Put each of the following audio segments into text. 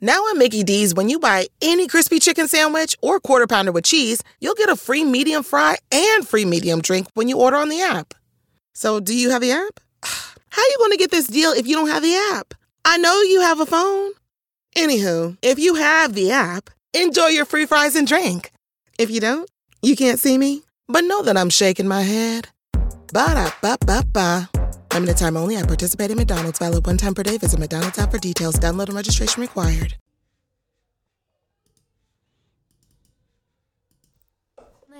Now at Mickey D's, when you buy any crispy chicken sandwich or quarter pounder with cheese, you'll get a free medium fry and free medium drink when you order on the app. So, do you have the app? How are you going to get this deal if you don't have the app? I know you have a phone. Anywho, if you have the app, enjoy your free fries and drink. If you don't, you can't see me, but know that I'm shaking my head. Ba da ba ba ba. Limited time only at participating McDonald's. Valid one time per day. Visit McDonald's app for details. Download and registration required.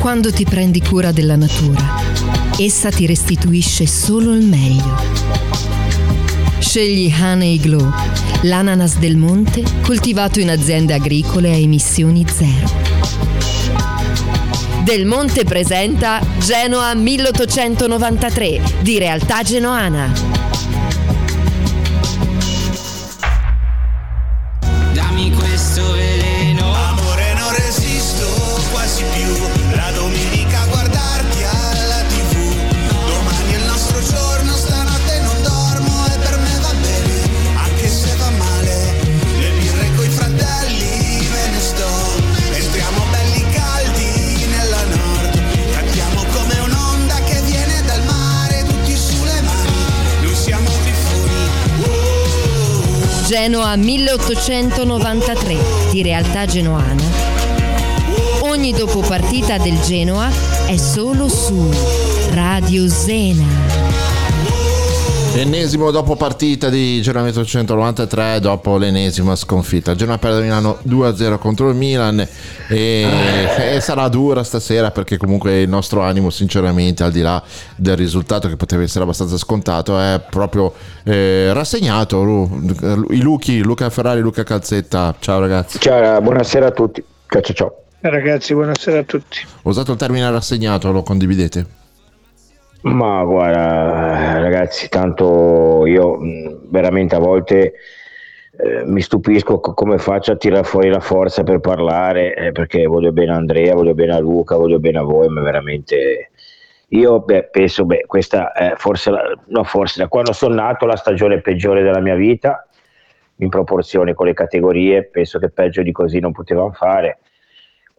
Quando ti prendi cura della natura, essa ti restituisce solo il meglio. Scegli Honey Glow, l'ananas del monte coltivato in aziende agricole a emissioni zero. Del Monte presenta Genoa 1893 di Realtà Genoana. Dammi questo veleno Genoa 1893 di Realtà Genoana. Ogni dopo partita del Genoa è solo su Radio Zena. Ennesimo dopo partita di Genoa 1893 dopo l'ennesima sconfitta. Genoa perde a Milano 2-0 contro il Milan e, e sarà dura stasera perché comunque il nostro animo sinceramente al di là del risultato che poteva essere abbastanza scontato è proprio eh, rassegnato. I Luchi, Luca Ferrari, Luca Calzetta. Ciao ragazzi. Ciao, buonasera a tutti. Ciao ciao ciao. Ragazzi, buonasera a tutti. Ho usato il termine rassegnato, lo condividete? Ma guarda, ragazzi, tanto io mh, veramente a volte eh, mi stupisco co- come faccio a tirare fuori la forza per parlare, eh, perché voglio bene a Andrea, voglio bene a Luca, voglio bene a voi, ma veramente io beh, penso, beh, questa è forse, la, no, forse da quando sono nato la stagione peggiore della mia vita, in proporzione con le categorie, penso che peggio di così non potevamo fare.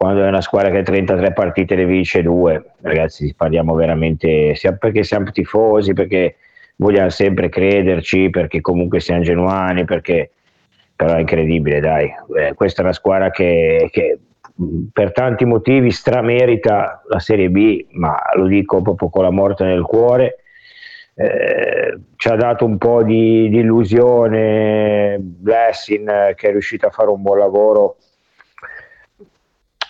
Quando è una squadra che ha 33 partite ne vince due, ragazzi, parliamo veramente, sia perché siamo tifosi, perché vogliamo sempre crederci, perché comunque siamo genuani, perché però è incredibile, dai. Eh, questa è una squadra che, che per tanti motivi stramerita la Serie B, ma lo dico proprio con la morte nel cuore. Eh, ci ha dato un po' di, di illusione Blessing eh, che è riuscito a fare un buon lavoro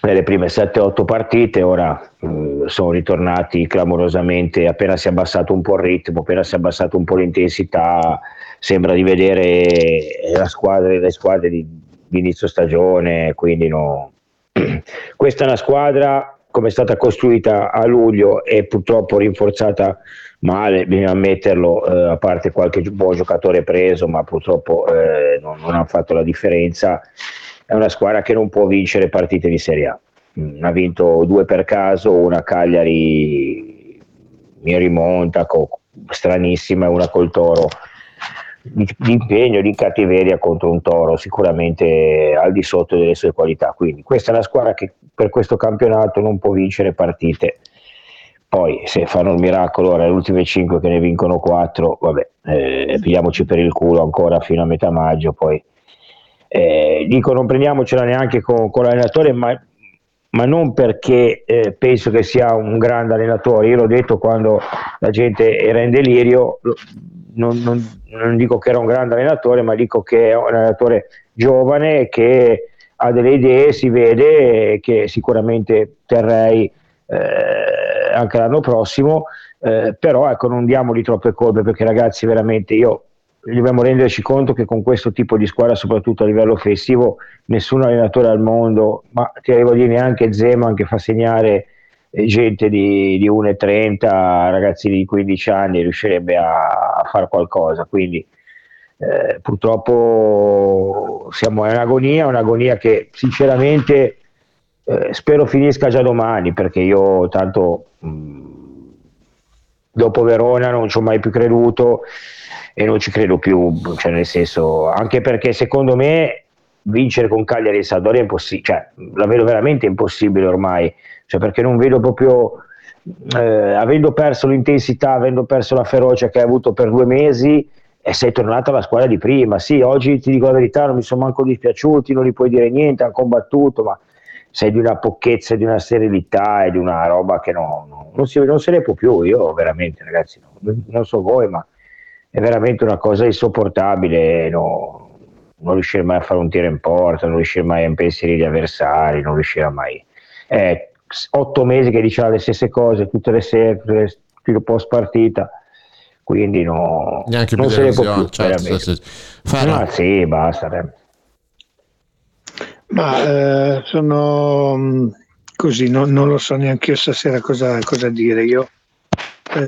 nelle prime 7-8 partite, ora mh, sono ritornati clamorosamente, appena si è abbassato un po' il ritmo, appena si è abbassato un po' l'intensità, sembra di vedere squadra, le squadre di, di inizio stagione, quindi no. questa è una squadra come è stata costruita a luglio e purtroppo rinforzata male, bisogna ammetterlo, eh, a parte qualche buon giocatore preso, ma purtroppo eh, non, non ha fatto la differenza è una squadra che non può vincere partite di Serie A. Mm, Ha vinto due per caso, una Cagliari in rimonta, co- stranissima, una col Toro di, di impegno, di cattiveria contro un Toro sicuramente al di sotto delle sue qualità. Quindi questa è una squadra che per questo campionato non può vincere partite. Poi se fanno il miracolo, ora le ultime 5 che ne vincono 4, vabbè, eh, pigliamoci per il culo ancora fino a metà maggio, poi eh, dico non prendiamocela neanche con, con l'allenatore, ma, ma, non perché eh, penso che sia un grande allenatore, io l'ho detto quando la gente era in delirio, non, non, non dico che era un grande allenatore, ma dico che è un allenatore giovane che ha delle idee, si vede che sicuramente terrei eh, anche l'anno prossimo, eh, però ecco non diamogli troppe colpe perché ragazzi veramente io dobbiamo renderci conto che con questo tipo di squadra, soprattutto a livello offensivo, nessun allenatore al mondo, ma ti arrivo a dire neanche Zeman che fa segnare eh, gente di, di 1,30, ragazzi di 15 anni, riuscirebbe a, a fare qualcosa. Quindi eh, purtroppo siamo in agonia, un'agonia che sinceramente eh, spero finisca già domani, perché io tanto mh, dopo Verona non ci ho mai più creduto e non ci credo più, cioè nel senso, anche perché secondo me vincere con Cagliari e Sadoria è impossibile, cioè la vedo veramente impossibile ormai, cioè perché non vedo proprio, eh, avendo perso l'intensità, avendo perso la ferocia che hai avuto per due mesi, e sei tornato alla squadra di prima. Sì, oggi ti dico la verità, non mi sono manco dispiaciuti, non gli puoi dire niente, hanno combattuto, ma sei di una pochezza, di una serenità e di una roba che no, no, non, si, non, se ne può più. Io veramente, ragazzi, no, non so voi, ma è veramente una cosa insopportabile. No, non riuscire mai a fare un tiro in porta, non riuscire mai a impensierire gli avversari, non riuscire mai. È otto mesi che diceva le stesse cose tutte le sere, le post partita. Quindi no, Neanche non se ne può più. Certo, sì, sì. Ma sì, basta. Eh. Ma eh, sono mm, così, no, non lo so neanche io stasera cosa, cosa dire. Io eh,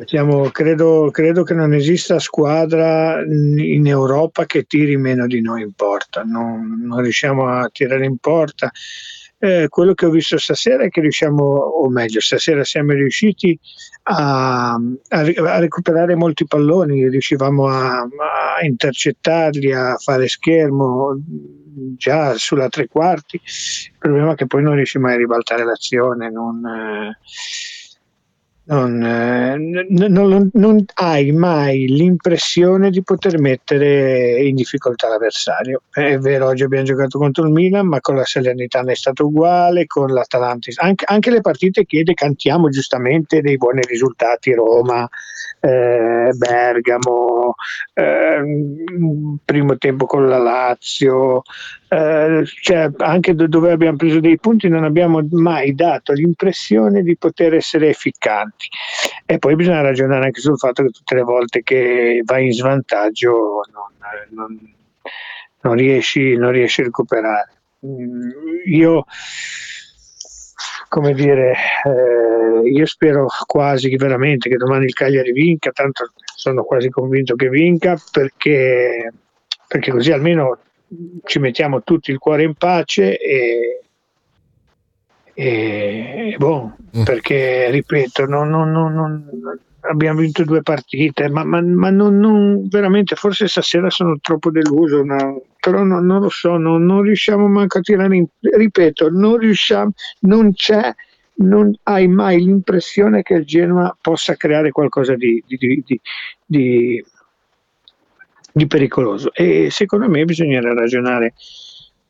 siamo, credo, credo, che non esista squadra in Europa che tiri meno di noi in porta, non, non riusciamo a tirare in porta. Eh, quello che ho visto stasera è che riusciamo, o meglio, stasera siamo riusciti a, a, a recuperare molti palloni, riuscivamo a, a, intercettarli, a fare schermo già sulla tre quarti. Il problema è che poi non riusciamo a ribaltare l'azione. Non, eh, non, eh, non, non, hai mai l'impressione di poter mettere in difficoltà l'avversario. È vero, oggi abbiamo giocato contro il Milan, ma con la Salernitana è stato uguale, con l'Atalanta, anche, anche le partite che decantiamo giustamente dei buoni risultati, Roma, eh, Bergamo, eh, primo tempo con la Lazio, eh, cioè anche dove abbiamo preso dei punti non abbiamo mai dato l'impressione di poter essere efficanti e poi bisogna ragionare anche sul fatto che tutte le volte che vai in svantaggio non, non, non, riesci, non riesci a recuperare. Mm, io come dire, eh, io spero quasi veramente che domani il Cagliari vinca, tanto sono quasi convinto che vinca perché, perché così almeno ci mettiamo tutti il cuore in pace e, e boh, mm. perché ripeto, non, non, non, abbiamo vinto due partite, ma, ma, ma non, veramente forse stasera sono troppo deluso, no? però non lo so, non, riusciamo manco a tirare in, ripeto, non riusciamo, non c'è non hai mai l'impressione che il Genoa possa creare qualcosa di, di, di, di, di pericoloso. E secondo me bisognerà ragionare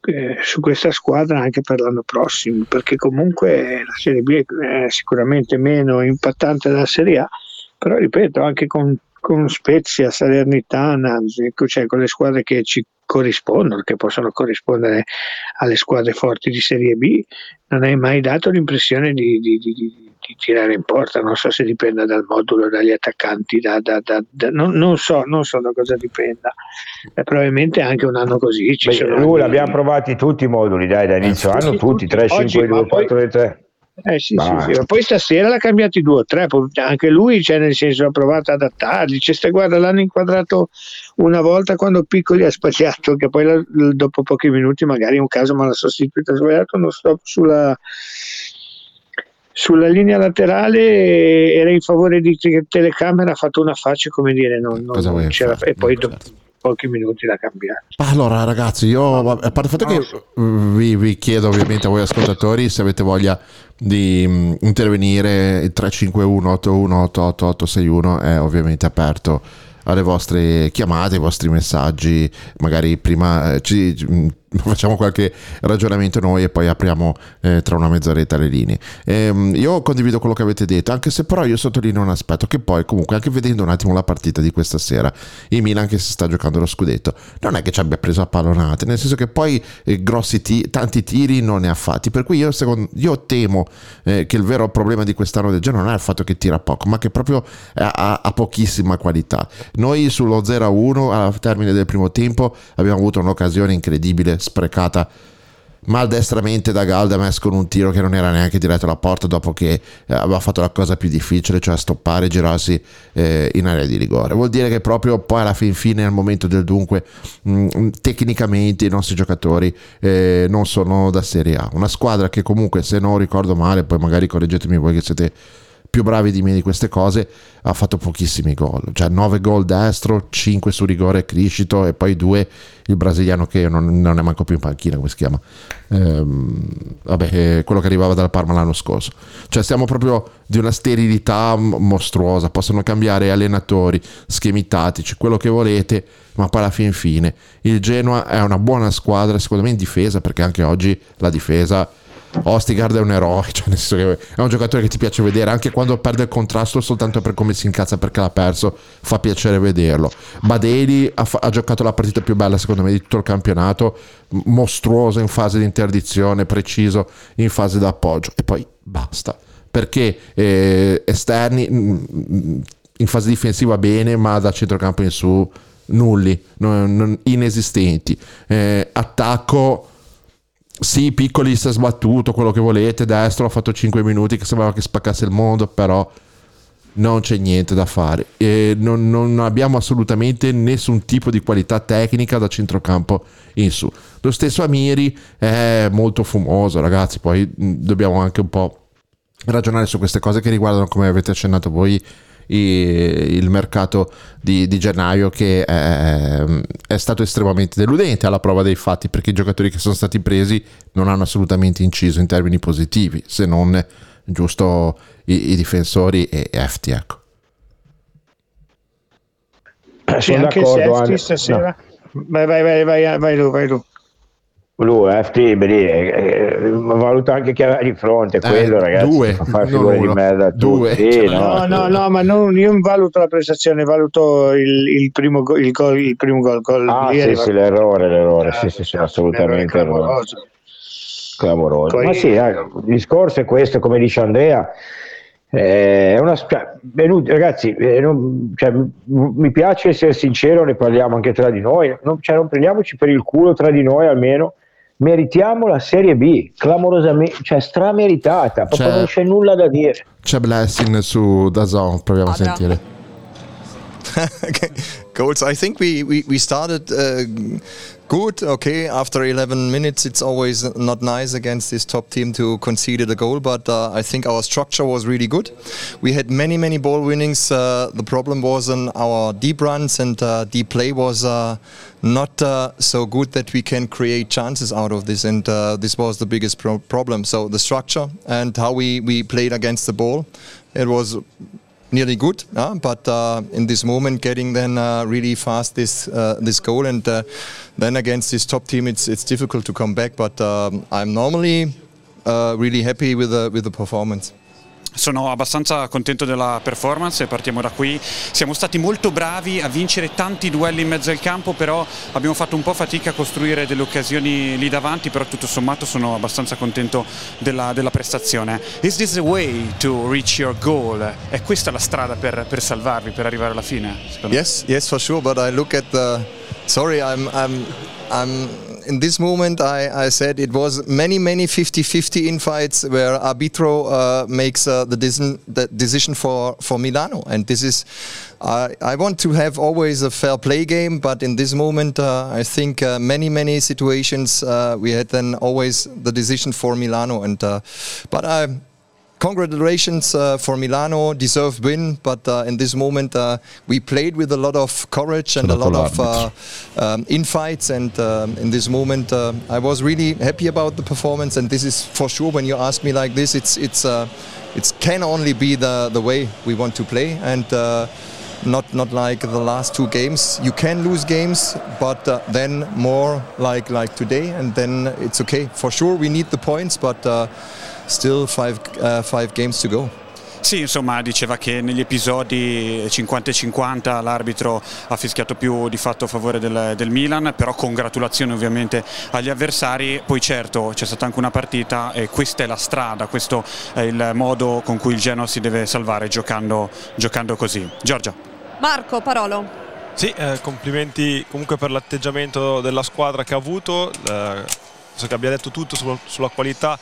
eh, su questa squadra anche per l'anno prossimo perché comunque la Serie B è sicuramente meno impattante della Serie A però ripeto anche con, con Spezia, Salernitana cioè con le squadre che ci corrispondono, che possono corrispondere alle squadre forti di Serie B, non hai mai dato l'impressione di, di, di, di tirare in porta, non so se dipenda dal modulo, dagli attaccanti, da, da, da, non, non, so, non so da cosa dipenda, eh, probabilmente anche un anno così. Ci Beh, sono lui l'abbiamo provati tutti i moduli, dai, da inizio anno, tutti, tutti 3, 5, 2, 4, 3. Eh sì, sì, sì, poi stasera l'ha cambiati due o tre, anche lui, cioè nel senso ha provato ad adattarli, cioè, guarda l'hanno inquadrato una volta quando Piccoli ha spaziato, che poi la, dopo pochi minuti magari un caso ma l'ha sostituito, ha sbagliato uno stop sulla, sulla linea laterale era in favore di telecamera ha fatto una faccia come dire non, non, non c'era. e poi dopo certo. pochi minuti l'ha cambiato allora ragazzi io a parte il fatto che vi, vi, chiedo ovviamente a voi ascoltatori se avete voglia di um, intervenire il 351 8188 è ovviamente aperto alle vostre chiamate, ai vostri messaggi, magari prima eh, ci, facciamo qualche ragionamento noi e poi apriamo eh, tra una mezz'oretta le linee. Ehm, io condivido quello che avete detto, anche se però io sottolineo un aspetto che poi comunque anche vedendo un attimo la partita di questa sera, il Milan che si sta giocando lo scudetto, non è che ci abbia preso a pallonate, nel senso che poi eh, grossi t- tanti tiri non ne ha fatti, per cui io, secondo, io temo eh, che il vero problema di quest'anno del Genoa non è il fatto che tira poco, ma che proprio ha, ha pochissima qualità. Noi sullo 0-1 al termine del primo tempo abbiamo avuto un'occasione incredibile sprecata maldestramente da Galdames con un tiro che non era neanche diretto alla porta dopo che eh, aveva fatto la cosa più difficile, cioè stoppare e girarsi eh, in area di rigore. Vuol dire che proprio poi alla fin fine, al momento del dunque, mh, mm, tecnicamente i nostri giocatori eh, non sono da Serie A. Una squadra che comunque, se non ricordo male, poi magari correggetemi voi che siete più bravi di me di queste cose, ha fatto pochissimi gol, cioè 9 gol destro, 5 su rigore Criscito e poi 2 il brasiliano che non, non, è manco più in panchina, come si chiama? Ehm, vabbè, eh, quello che arrivava dal Parma l'anno scorso. Cioè stiamo proprio di una sterilità mostruosa, possono cambiare allenatori, schemi tattici, quello che volete, ma poi alla fin fine il Genoa è una buona squadra, secondo me in difesa, perché anche oggi la difesa Ostigard è un eroe, cioè è un giocatore che ti piace vedere anche quando perde il contrasto soltanto per come si incazza perché l'ha perso, fa piacere vederlo. Badeli ha, ha giocato la partita più bella secondo me di tutto il campionato, mostruoso in fase di interdizione, preciso in fase d'appoggio e poi basta, perché eh, esterni in fase difensiva bene, ma da centrocampo in su nulli, non, non, inesistenti. Eh, attacco sì, piccoli si è sbattuto, quello che volete, destro ha fatto 5 minuti che sembrava che spaccasse il mondo, però non c'è niente da fare. E non, non, abbiamo assolutamente nessun tipo di qualità tecnica da centrocampo in su. Lo stesso Amiri è molto fumoso, ragazzi, poi dobbiamo anche un po' ragionare su queste cose che riguardano, come avete accennato voi, il mercato di, di gennaio che è, è, stato estremamente deludente alla prova dei fatti perché i giocatori che sono stati presi non hanno assolutamente inciso in termini positivi se non giusto i, i difensori e Efti ecco. Sì, anche se stasera no. vai, vai, vai, vai, vai, tu, vai tu. Lui, FT, beh, valuta anche chi aveva di fronte, eh, quello ragazzi, due, fa fare figure di merda due. Sì, cioè, no, no, no, ma non, io non valuto la prestazione, valuto il, il primo gol, il, gol, il primo gol. gol ah, sì, sì, l'errore, l'errore, sì, sì, sì, assolutamente errore. Clamoroso. Poi, ma sì, il discorso è questo, come dice Andrea, eh, è una, cioè, ragazzi, eh, non, cioè, mi piace essere sincero, ne parliamo anche tra di noi, non, cioè, non prendiamoci per il culo tra di noi almeno meritiamo la Serie B, clamorosamente, cioè strameritata, proprio c'è, non c'è nulla da dire. C'è Blessing su Dazon, proviamo a sentire. Goals. I think we we, we started uh, good. Okay, after 11 minutes, it's always not nice against this top team to concede a goal, but uh, I think our structure was really good. We had many many ball winnings. Uh, the problem was in our deep runs and uh, deep play was uh, not uh, so good that we can create chances out of this, and this was the biggest pro problem. So the structure and how we we played against the ball, it was nearly good. Uh, but uh, in this moment, getting then uh, really fast this uh, this goal, and then against this top team, it's it's difficult to come back. But um, I'm normally really happy with the with the performance. Sono abbastanza contento della performance e partiamo da qui. Siamo stati molto bravi a vincere tanti duelli in mezzo al campo, però abbiamo fatto un po' fatica a costruire delle occasioni lì davanti, però tutto sommato sono abbastanza contento della, della prestazione. Is this the way to reach your goal? È questa la strada per, per salvarvi, per arrivare alla fine? Yes, yes, for sure, but I look at the... Sorry, I'm, I'm, I'm in this moment, I, I said it was many, many 50-50 infights where Arbitro uh, makes uh, the, decision, the decision for, for Milano. And this is, I, I want to have always a fair play game, but in this moment, uh, I think uh, many, many situations uh, we had then always the decision for Milano. And uh, But I congratulations uh, for Milano, deserved win. But uh, in this moment, uh, we played with a lot of courage and a lot of uh, um, infights. And um, in this moment, uh, I was really happy about the performance. And this is for sure. When you ask me like this, it's it's uh, it can only be the the way we want to play. And uh, not not like the last two games. You can lose games, but uh, then more like like today, and then it's okay. For sure, we need the points, but uh, still five uh, five games to go. Sì, insomma, diceva che negli episodi 50 e 50 l'arbitro ha fischiato più di fatto a favore del, del, Milan, però congratulazioni ovviamente agli avversari. Poi certo c'è stata anche una partita e questa è la strada, questo è il modo con cui il Genoa si deve salvare giocando, giocando così. Giorgia. Marco Parolo. Sì, eh, complimenti comunque per l'atteggiamento della squadra che ha avuto, eh, penso che abbia detto tutto su, sulla qualità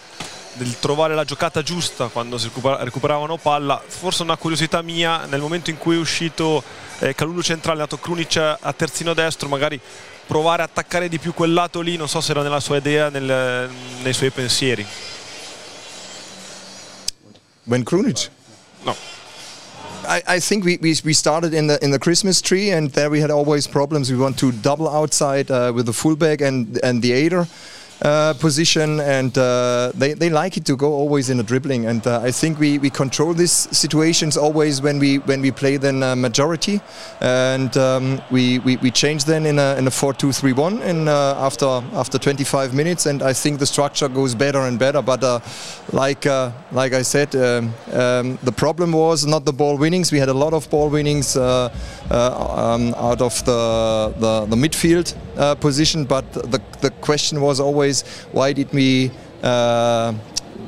del trovare la giocata giusta quando si recupera, recuperavano palla. Forse una curiosità mia, nel momento in cui è uscito eh, Calulu centrale, è andato Krunic a terzino destro, magari provare a attaccare di più quel lato lì, non so se era nella sua idea, nel, nei suoi pensieri. Ben Krunic? No. I, I, think we, we, we, started in the in the Christmas tree, and there we had always problems. We want to double outside uh, with the fullback and and the aider. Uh, position, and uh, they, they like it to go always in a dribbling. And uh, I think we, we control these situations always when we when we play then majority, and um, we, we we change then in a in a four two three one in uh, after after 25 minutes, and I think the structure goes better and better. But uh, like like I said, um, um, the problem was not the ball winnings. We had a lot of ball winnings um, out of the the, the midfield position, but the the question was always why did we uh,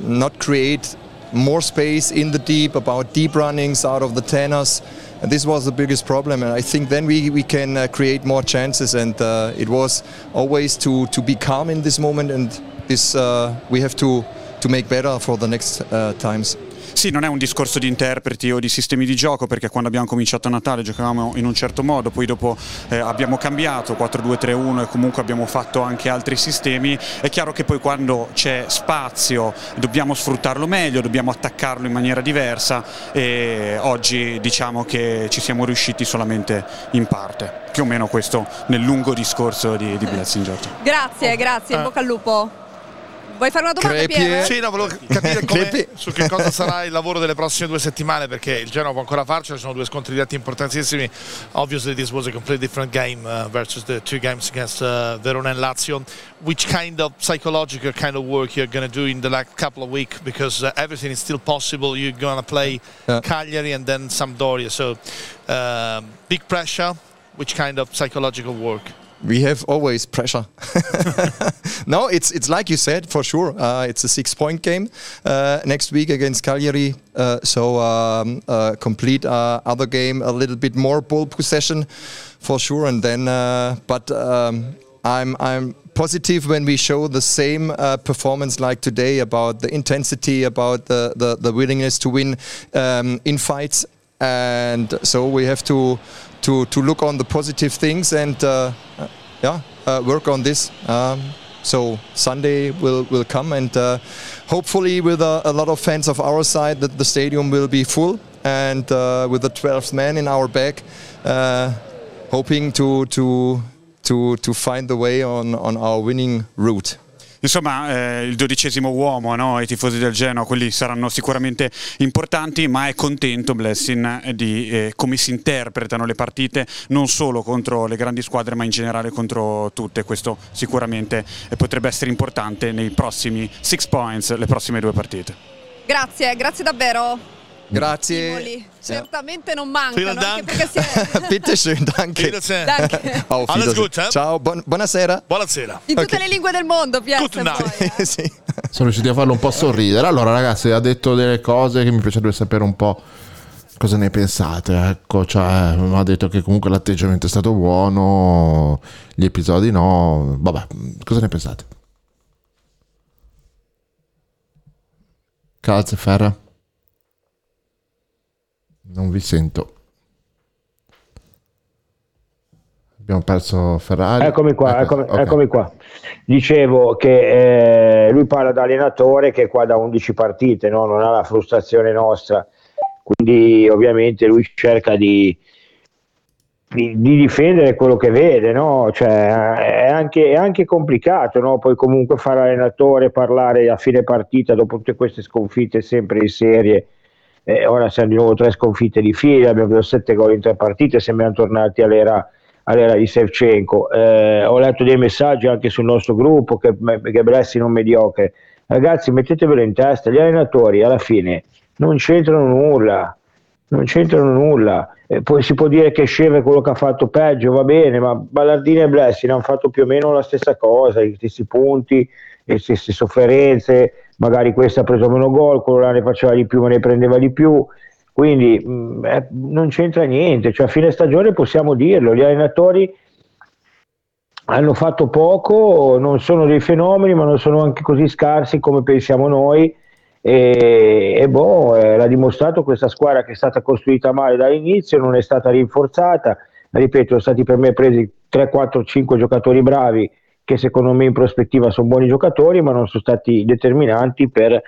not create more space in the deep about deep runnings out of the tenors and this was the biggest problem and i think then we, we can uh, create more chances and uh, it was always to, to be calm in this moment and this uh, we have to, to make better for the next uh, times Sì, non è un discorso di interpreti o di sistemi di gioco perché quando abbiamo cominciato a Natale giocavamo in un certo modo, poi dopo eh, abbiamo cambiato 4-2-3-1 e comunque abbiamo fatto anche altri sistemi. È chiaro che poi quando c'è spazio dobbiamo sfruttarlo meglio, dobbiamo attaccarlo in maniera diversa e oggi diciamo che ci siamo riusciti solamente in parte. Più o meno questo nel lungo discorso di, di Blessing Giorgio. Grazie, grazie, in bocca al lupo. Vuoi fare una domanda, Crepie. Pierre? Sì, no, volevo capire come, su che cosa sarà il lavoro delle prossime due settimane perché il Genoa può ancora farcelo, ci sono due scontri diretti importantissimi. Obviously this was a completely different game uh, versus the two games against uh, Verona and Lazio. Which kind of psychological kind of work you're going to do in the last couple of weeks because uh, everything is still possible. You're going to play yeah. Cagliari and then Sampdoria. So uh, big pressure. Which kind of psychological work? We have always pressure. no, it's it's like you said for sure. Uh, it's a six-point game uh, next week against Cagliari. Uh, so um, uh, complete uh, other game, a little bit more ball possession, for sure. And then, uh, but um, I'm I'm positive when we show the same performance like today about the intensity, about the the, the willingness to win um, in fights. And so we have to to to look on the positive things and uh, yeah uh, work on this. Um, so Sunday will will come and uh, hopefully with a, a, lot of fans of our side that the stadium will be full and uh, with the 12th man in our back, uh, hoping to to to to find the way on on our winning route. Insomma, eh, il dodicesimo uomo, no? i tifosi del Genoa, quelli saranno sicuramente importanti, ma è contento Blessing di eh, come si interpretano le partite, non solo contro le grandi squadre, ma in generale contro tutte. Questo sicuramente eh, potrebbe essere importante nei prossimi six points, le prossime due partite. Grazie, grazie davvero. Grazie. Stimoli. Certamente non mancano, anche perché si è... Bitte schön, danke. danke. Auf Alles gut, eh? Ciao, buon, buonasera. Buonasera. In tutte okay. le lingue del mondo, vuoi, eh. sì. Sono riusciti a farlo un po' sorridere. Allora, ragazzi, ha detto delle cose che mi piacerebbe sapere un po' cosa ne pensate. Ecco, cioè, ha detto che comunque l'atteggiamento è stato buono, gli episodi no. Vabbè, cosa ne pensate? Calze, Ferra? Non vi sento. Abbiamo perso Ferrari. Eccomi qua, Ecco, eccomi, ok. eccomi qua. Dicevo che eh, lui parla da allenatore che è qua da 11 partite, no? non ha la frustrazione nostra, quindi ovviamente lui cerca di, di, di difendere quello che vede, no? cioè, è, anche, è anche complicato no? poi comunque fare allenatore, parlare a fine partita dopo tutte queste sconfitte sempre in serie. Eh, ora siamo di nuovo tre sconfitte di fila, abbiamo preso sette gol in tre partite, sembriamo tornati all'era all'era di Sevchenko. Eh, ho letto dei messaggi anche sul nostro gruppo che, che Bressi non mediocre. Ragazzi, mettetevelo in testa, gli allenatori alla fine non c'entrano nulla, non c'entrano nulla. Eh, poi si può dire che Sceve è quello che ha fatto peggio, va bene, ma Ballardini e Blessi hanno fatto più o meno la stessa cosa, gli stessi punti, le stesse sofferenze, magari questo ha preso meno gol, quello là ne faceva di più ma ne prendeva di più. Quindi mh, eh, non c'entra niente, cioè a fine stagione possiamo dirlo, gli allenatori hanno fatto poco, non sono dei fenomeni, ma non sono anche così scarsi come pensiamo noi. E, e boh, eh, l'ha dimostrato questa squadra che è stata costruita male dall'inizio, non è stata rinforzata. Ripeto, sono stati per me presi 3, 4, 5 giocatori bravi che secondo me in prospettiva sono buoni giocatori, ma non sono stati determinanti per,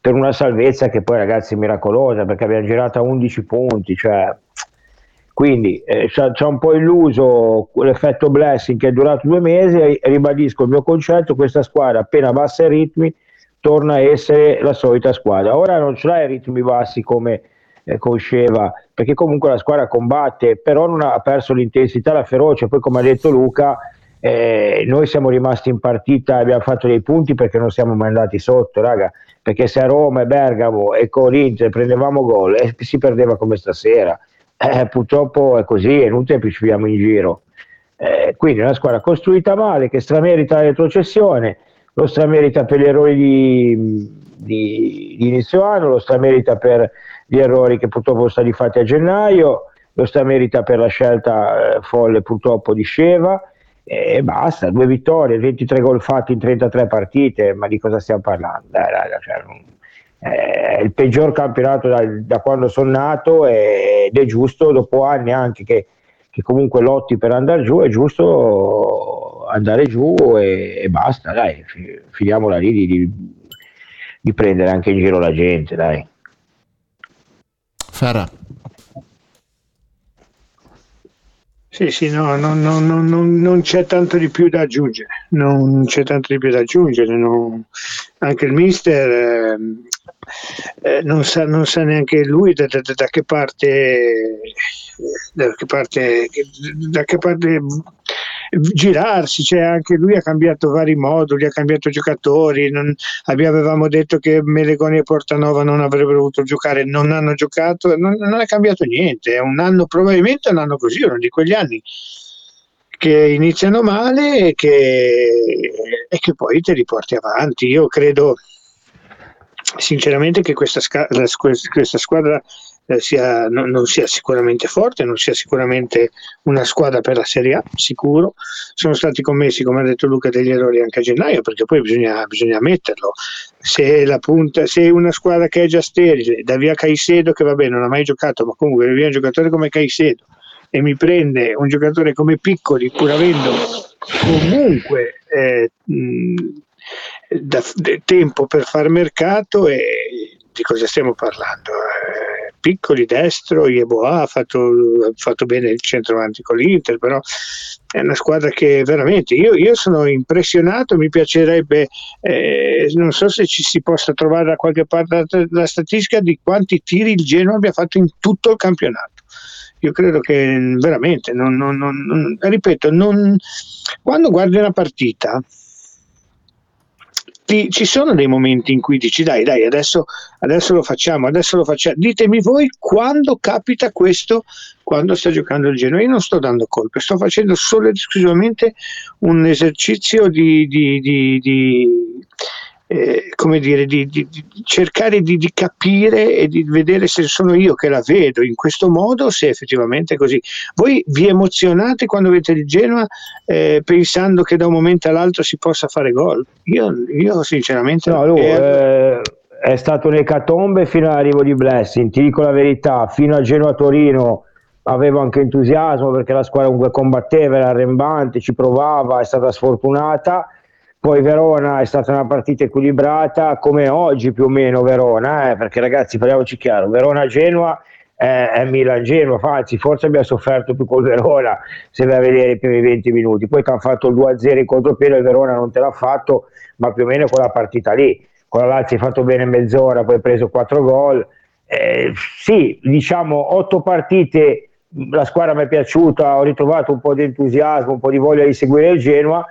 per una salvezza che poi ragazzi è miracolosa perché abbiamo girato a 11 punti. Cioè, quindi eh, ci ha un po' illuso l'effetto blessing che è durato due mesi e ribadisco il mio concetto, questa squadra appena abbassa i ritmi torna a essere la solita squadra. Ora non ce l'ha i ritmi bassi come eh, con Sceva, perché comunque la squadra combatte, però non ha perso l'intensità, la ferocia, poi come ha detto Luca, eh, noi siamo rimasti in partita abbiamo fatto dei punti perché non siamo mai andati sotto, raga, perché se a Roma e Bergamo e l'Inter prendevamo gol e si perdeva come stasera. Eh, purtroppo è così, è inutile che ci vediamo in giro. Eh, quindi è una squadra costruita male che stramerita la retrocessione, lo stramerita per gli errori di, di, di inizio anno, lo stramerita per gli errori che purtroppo sono stati fatti a gennaio, lo stramerita per la scelta eh, folle purtroppo di Sceva e basta, due vittorie, 23 gol fatti in 33 partite, ma di cosa stiamo parlando? Dai, raga, cioè, non- è il peggior campionato da, da quando sono nato ed è giusto dopo anni anche che, che comunque lotti per andare giù, è giusto andare giù e, e basta, dai, fi- finiamola lì di, di- di prendere anche in giro la gente, dai. Ferra. Sì, sì, no, no, no, no, no, non c'è tanto di più da aggiungere, non c'è tanto di più da aggiungere, anche il mister ehm, eh, non, sa, non sa neanche lui da, da- da che parte, da che parte, da che parte girarsi, cioè anche lui ha cambiato vari moduli, ha cambiato giocatori, non- avevamo detto che Melegoni e Portanova non avrebbero voluto giocare, non hanno giocato, non, non è cambiato niente, è un anno probabilmente un anno così, uno di quegli anni che iniziano male e che, e che poi te li porti avanti. Io credo sinceramente che questa, questa squadra eh, sia, non, non sia sicuramente forte, non sia sicuramente una squadra per la Serie A, sicuro. Sono stati commessi, come ha detto Luca, degli errori anche a gennaio, perché poi bisogna, bisogna metterlo. Se, punta, se una squadra che è già sterile, da via Caicedo, che vabbè non ha mai giocato, ma comunque via un giocatore come Caicedo, e mi prende un giocatore come Piccoli, pur avendo comunque eh, mh, da- de- tempo per far mercato e di cosa stiamo parlando? Eh, piccoli destro, Yeboah ha fatto, fatto bene il centravanti con l'Inter, però è una squadra che veramente io, io sono impressionato, mi piacerebbe, eh, non so se ci si possa trovare da qualche parte la, statistica di quanti tiri il Genoa abbia fatto in tutto il campionato. Io credo che veramente, non, non- non- ripeto, quando guardi una partita, ti- ci sono dei momenti in cui dici dai dai adesso, adesso lo facciamo adesso lo facciamo ditemi voi quando capita questo quando sta giocando il Genoa. Io non sto dando colpe sto facendo solo ed esclusivamente un esercizio di, di- di- di, eh, come dire di, di- di cercare di, di capire e di vedere se sono io che la vedo in questo modo o se effettivamente è così voi vi emozionate quando vedete il Genoa eh, pensando che da un momento all'altro si possa fare gol io, io sinceramente No, Lu, eh, è stato un'ecatombe fino all'arrivo di Blessing, ti dico la verità, fino a Genoa-Torino avevo anche entusiasmo perché la squadra comunque combatteva, era arrembante, ci provava, è stata sfortunata. Poi Verona è stata una partita equilibrata come oggi più o meno Verona, eh, perché ragazzi parliamoci chiaro, Verona-Genoa è, è Milan-Genoa, anzi forse abbiamo sofferto più col Verona se vai a vedere i primi 20 minuti, poi ti hanno fatto il 2-0 in contropiede, il Verona non te l'ha fatto, ma più o meno quella partita lì, con la Lazio hai fatto bene mezz'ora, poi hai preso 4 gol, eh, sì, diciamo 8 partite la squadra mi è piaciuta, ho ritrovato un po' di entusiasmo, un po' di voglia di seguire il Genoa.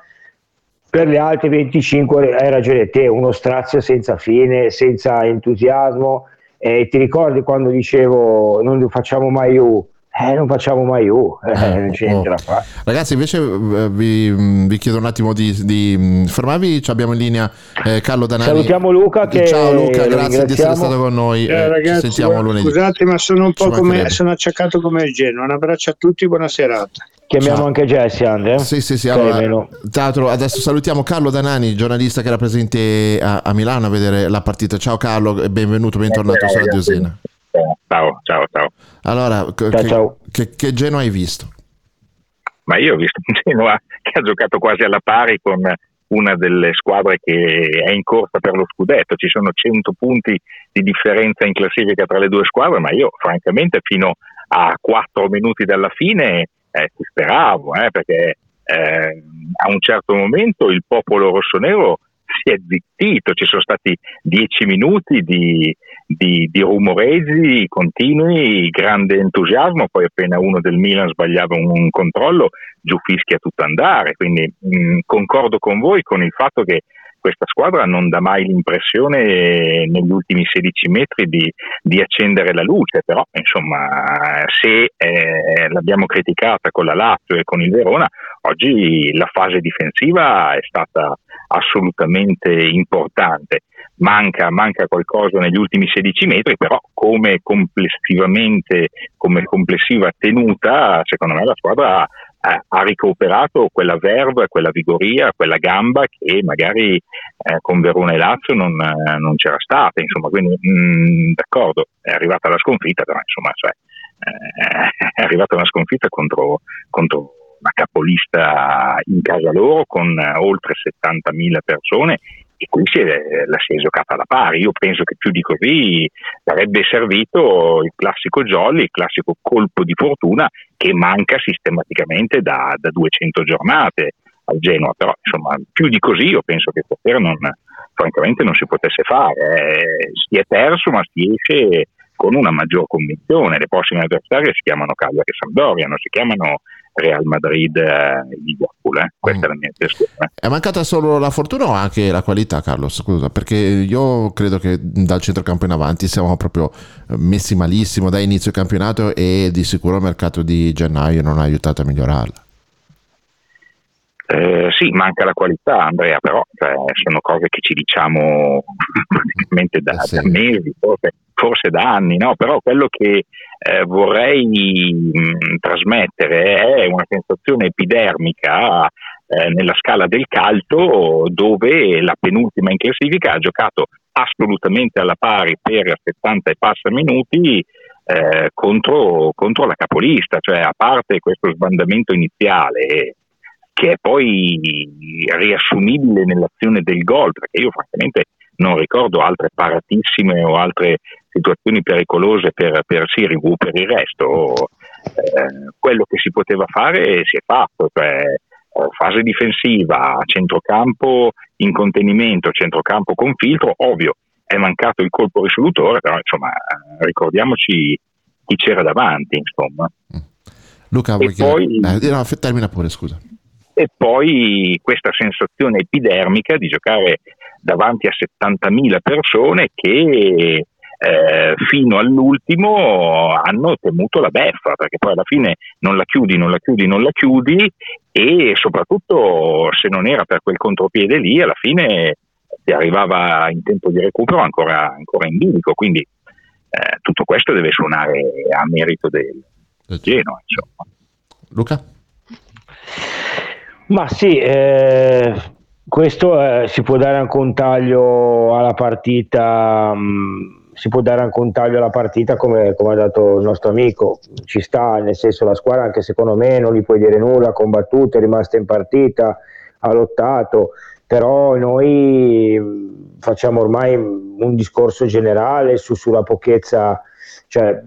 Per le altre 25 hai ragione te, uno strazio senza fine, senza entusiasmo. E ti ricordi quando dicevo non facciamo mai più? Eh, non facciamo mai U, eh, non c'è niente da fare. Ragazzi, invece eh, vi, vi, chiedo un attimo di, di fermarvi. Ci abbiamo in linea eh, Carlo Danani. Salutiamo Luca. Che Ciao Luca, grazie di essere stato con noi. Eh, ragazzi, ci sentiamo lunedì. Scusate, ma sono un po' come sono acciaccato come il Genoa. Un abbraccio a tutti, buona serata. Chiamiamo Ciao. anche Jesse, Andre. Sì, sì, sì. Allora, teatro, adesso salutiamo Carlo Danani, giornalista che era presente a, a, Milano a vedere la partita. Ciao Carlo, benvenuto, bentornato su Radio Sena. Ciao, ciao, ciao. Allora, ciao, che, ciao. Che, che Genoa hai visto? Ma io ho visto un Genoa che ha giocato quasi alla pari con una delle squadre che è in corsa per lo scudetto. Ci sono 100 punti di differenza in classifica tra le due squadre, ma io francamente fino a 4 minuti dalla fine eh, ci speravo, eh, perché eh, a un certo momento il popolo rossonero si è zittito, ci sono stati dieci minuti di, di, di rumoreggi continui, grande entusiasmo, poi appena uno del Milan sbagliava un, un controllo, giù fischia tutto andare, quindi mh, concordo con voi con il fatto che questa squadra non dà mai l'impressione negli ultimi 16 metri di, di accendere la luce, però insomma se eh, l'abbiamo criticata con la Lazio e con il Verona, oggi la fase difensiva è stata assolutamente importante. Manca, manca, qualcosa negli ultimi 16 metri, però come complessivamente, come complessiva tenuta, secondo me la squadra ha recuperato quella verve, quella vigoria, quella gamba che magari eh, con Verona e Lazio non, eh, non c'era stata. Insomma, quindi mh, mm, d'accordo, è arrivata la sconfitta, però insomma, cioè, eh, è arrivata una sconfitta contro, contro una capolista in casa loro con eh, oltre 70.000 persone e qui si è, la si è giocata alla pari. Io penso che più di così sarebbe servito il classico jolly, il classico colpo di fortuna che manca sistematicamente da, da 200 giornate al Genoa, però insomma più di così io penso che stasera non, francamente non si potesse fare. Eh, si è perso ma si esce con una maggior convinzione. Le prossime avversarie si chiamano Cagliari e Sampdoria, non si chiamano Real Madrid e Liverpool. Eh? Questa mm. è la mia impressione. È mancata solo la fortuna o anche la qualità, Carlos? Scusa, perché io credo che dal centrocampo in avanti siamo proprio messi malissimo da inizio campionato e di sicuro il mercato di gennaio non ha aiutato a migliorarla. Eh, sì, manca la qualità, Andrea, però cioè, sono cose che ci diciamo praticamente da, eh sì. da mesi, forse, forse, da anni, no? però quello che eh, vorrei mh, trasmettere è una sensazione epidermica eh, nella scala del calcio dove la penultima in classifica ha giocato assolutamente alla pari per 70 e passa minuti contro, contro, la capolista, cioè a parte questo sbandamento iniziale che è poi riassumibile nell'azione del gol, perché io francamente non ricordo altre paratissime o altre situazioni pericolose per, per Sirigu, per il resto eh, quello che si poteva fare si è fatto, cioè eh, fase difensiva, centrocampo in contenimento, centrocampo con filtro, ovvio è mancato il colpo risolutore, però insomma eh, ricordiamoci chi c'era davanti, insomma. Luca, vuoi poi, eh, no, termina pure, scusa. E poi questa sensazione epidermica di giocare davanti a 70.000 persone che eh, fino all'ultimo hanno temuto la beffa, perché poi alla fine non la chiudi, non la chiudi, non la chiudi e soprattutto se non era per quel contropiede lì, alla fine si arrivava in tempo di recupero ancora, ancora in bilico, quindi eh, tutto questo deve suonare a merito del, del Genoa. Insomma. Luca? Ma sì, eh, questo eh, si può dare anche un taglio alla partita mh, mm, si può dare anche un taglio alla partita come, come, ha dato il nostro amico, ci sta, nel senso la squadra anche secondo me non gli puoi dire nulla, ha combattuto, è rimasta in partita, ha lottato, però noi facciamo ormai un discorso generale su, sulla pochezza, cioè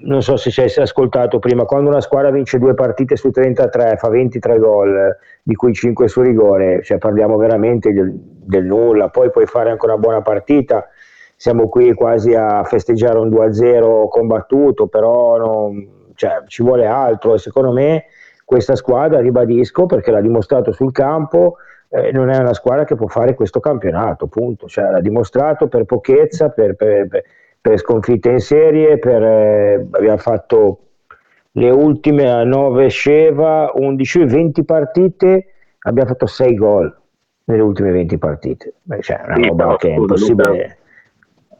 non so se ci hai ascoltato prima, quando una squadra vince due partite su 33, fa 23 gol, di cui 5 su rigore, cioè parliamo veramente del, del nulla, poi puoi fare anche una buona partita, siamo qui quasi a festeggiare un 2-0 combattuto, però non, cioè, ci vuole altro. E secondo me questa squadra, ribadisco, perché l'ha dimostrato sul campo, eh, non è una squadra che può fare questo campionato, punto. Cioè, l'ha dimostrato per pochezza, per, per, per per sconfitte in serie, per, eh, abbiamo fatto le ultime a 9 Sceva, 11 20 partite, abbiamo fatto 6 gol nelle ultime 20 partite. Beh, cioè, una sì, roba che è impossibile,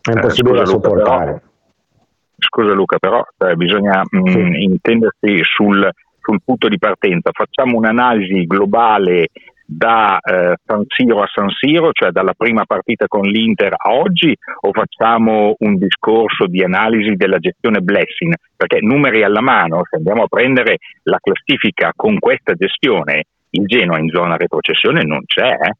è impossibile eh, da sopportare. Luca, però, scusa Luca, però eh, bisogna mh, sì. intendersi sul, sul punto di partenza. Facciamo un'analisi globale da eh, San Siro a San Siro, cioè dalla prima partita con l'Inter a oggi, o facciamo un discorso di analisi della gestione Blessing? Perché numeri alla mano, se andiamo a prendere la classifica con questa gestione, il Genoa in zona retrocessione non c'è. Eh?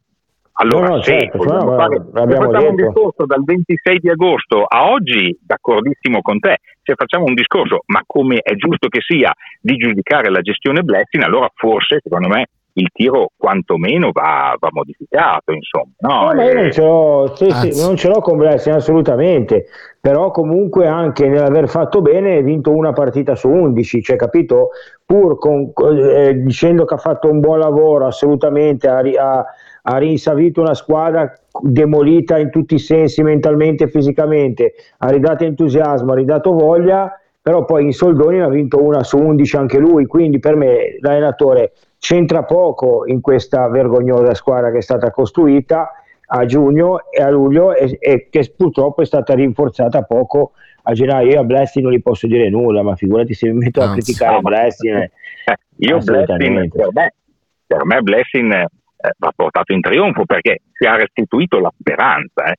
Allora, no, no, se certo, no, fare, l'abbiamo facciamo un detto. discorso dal 26 di agosto a oggi, d'accordissimo con te, se facciamo un discorso, ma come è giusto che sia, di giudicare la gestione Blessing, allora forse, secondo me, il tiro quantomeno va, va modificato, insomma. No, No, ma io non ce l'ho, sì, sì, non ce l'ho con Blessing assolutamente, però comunque anche nell'aver fatto bene hai vinto una partita su 11, cioè capito? Pur con, eh, dicendo che ha fatto un buon lavoro assolutamente, ha, ha, ha rinsavito una squadra demolita in tutti i sensi mentalmente e fisicamente, ha ridato entusiasmo, ha ridato voglia, però poi in soldoni ne ha vinto una su 11 anche lui, quindi per me l'allenatore c'entra poco in questa vergognosa squadra che è stata costruita a giugno e a luglio e, e che purtroppo è stata rinforzata poco a gennaio. Io a Blessing non gli posso dire nulla, ma figurati se mi metto a criticare no, Blessing. eh, Io Blessing, per me, per me Blessing eh, va portato in trionfo perché si è restituito la speranza. eh.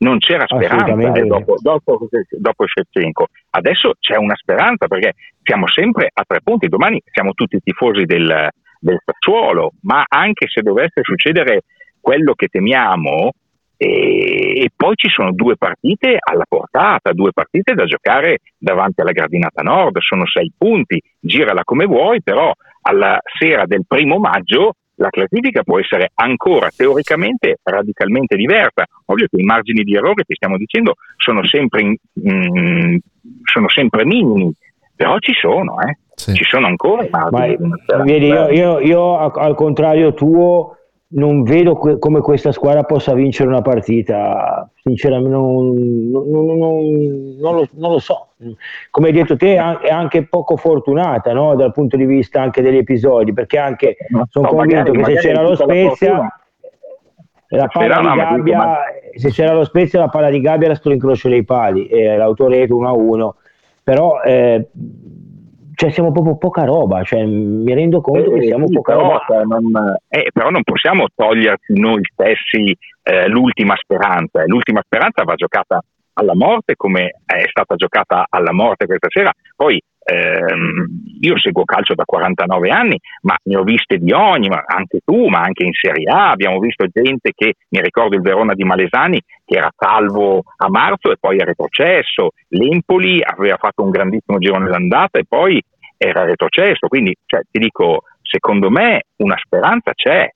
Non c'era speranza eh, dopo, dopo, dopo Shevchenko. Adesso c'è una speranza perché siamo sempre a tre punti. Domani siamo tutti tifosi del, del Sassuolo, ma anche se dovesse succedere quello che temiamo, e, e poi ci sono due partite alla portata, due partite da giocare davanti alla gradinata nord, sono sei punti, girala come vuoi, però alla sera del primo maggio la classifica può essere ancora teoricamente radicalmente diversa. Ovvio che i margini di errore che stiamo dicendo sono sempre, in- mm, sono sempre minimi, però ci sono, eh. ci sono ancora i Ma margini. speranza. vedi, io, io- io, a- al contrario tuo non vedo que- come questa squadra possa vincere una partita, sinceramente non, non- non- lo, non lo so. Come hai detto te, è an- è anche poco fortunata no? dal punto di vista anche degli episodi, perché anche sono no, convinto magari- che se c'era lo Spezia, la palla di gabbia, se c'era lo Spezia, la palla di gabbia era sto incrocio dei pali, e l'autoreto 1-1, però eh, cioè siamo proprio poca roba, cioè, mi rendo conto che Eh, siamo sì, poca però, roba. cioè, non, eh, però non possiamo toglierci noi stessi eh, l'ultima speranza. L'ultima speranza va giocata alla morte come è stata giocata alla morte questa sera. Poi ehm, io seguo calcio da 49 anni, ma ne ho viste di ogni, ma anche tu, ma anche in Serie A. Abbiamo visto gente che, mi ricordo il Verona di Malesani, che era salvo a marzo e poi è retrocesso. L'Empoli aveva fatto un grandissimo girone d'andata e poi era retrocesso. Quindi cioè, ti dico, secondo me una speranza c'è.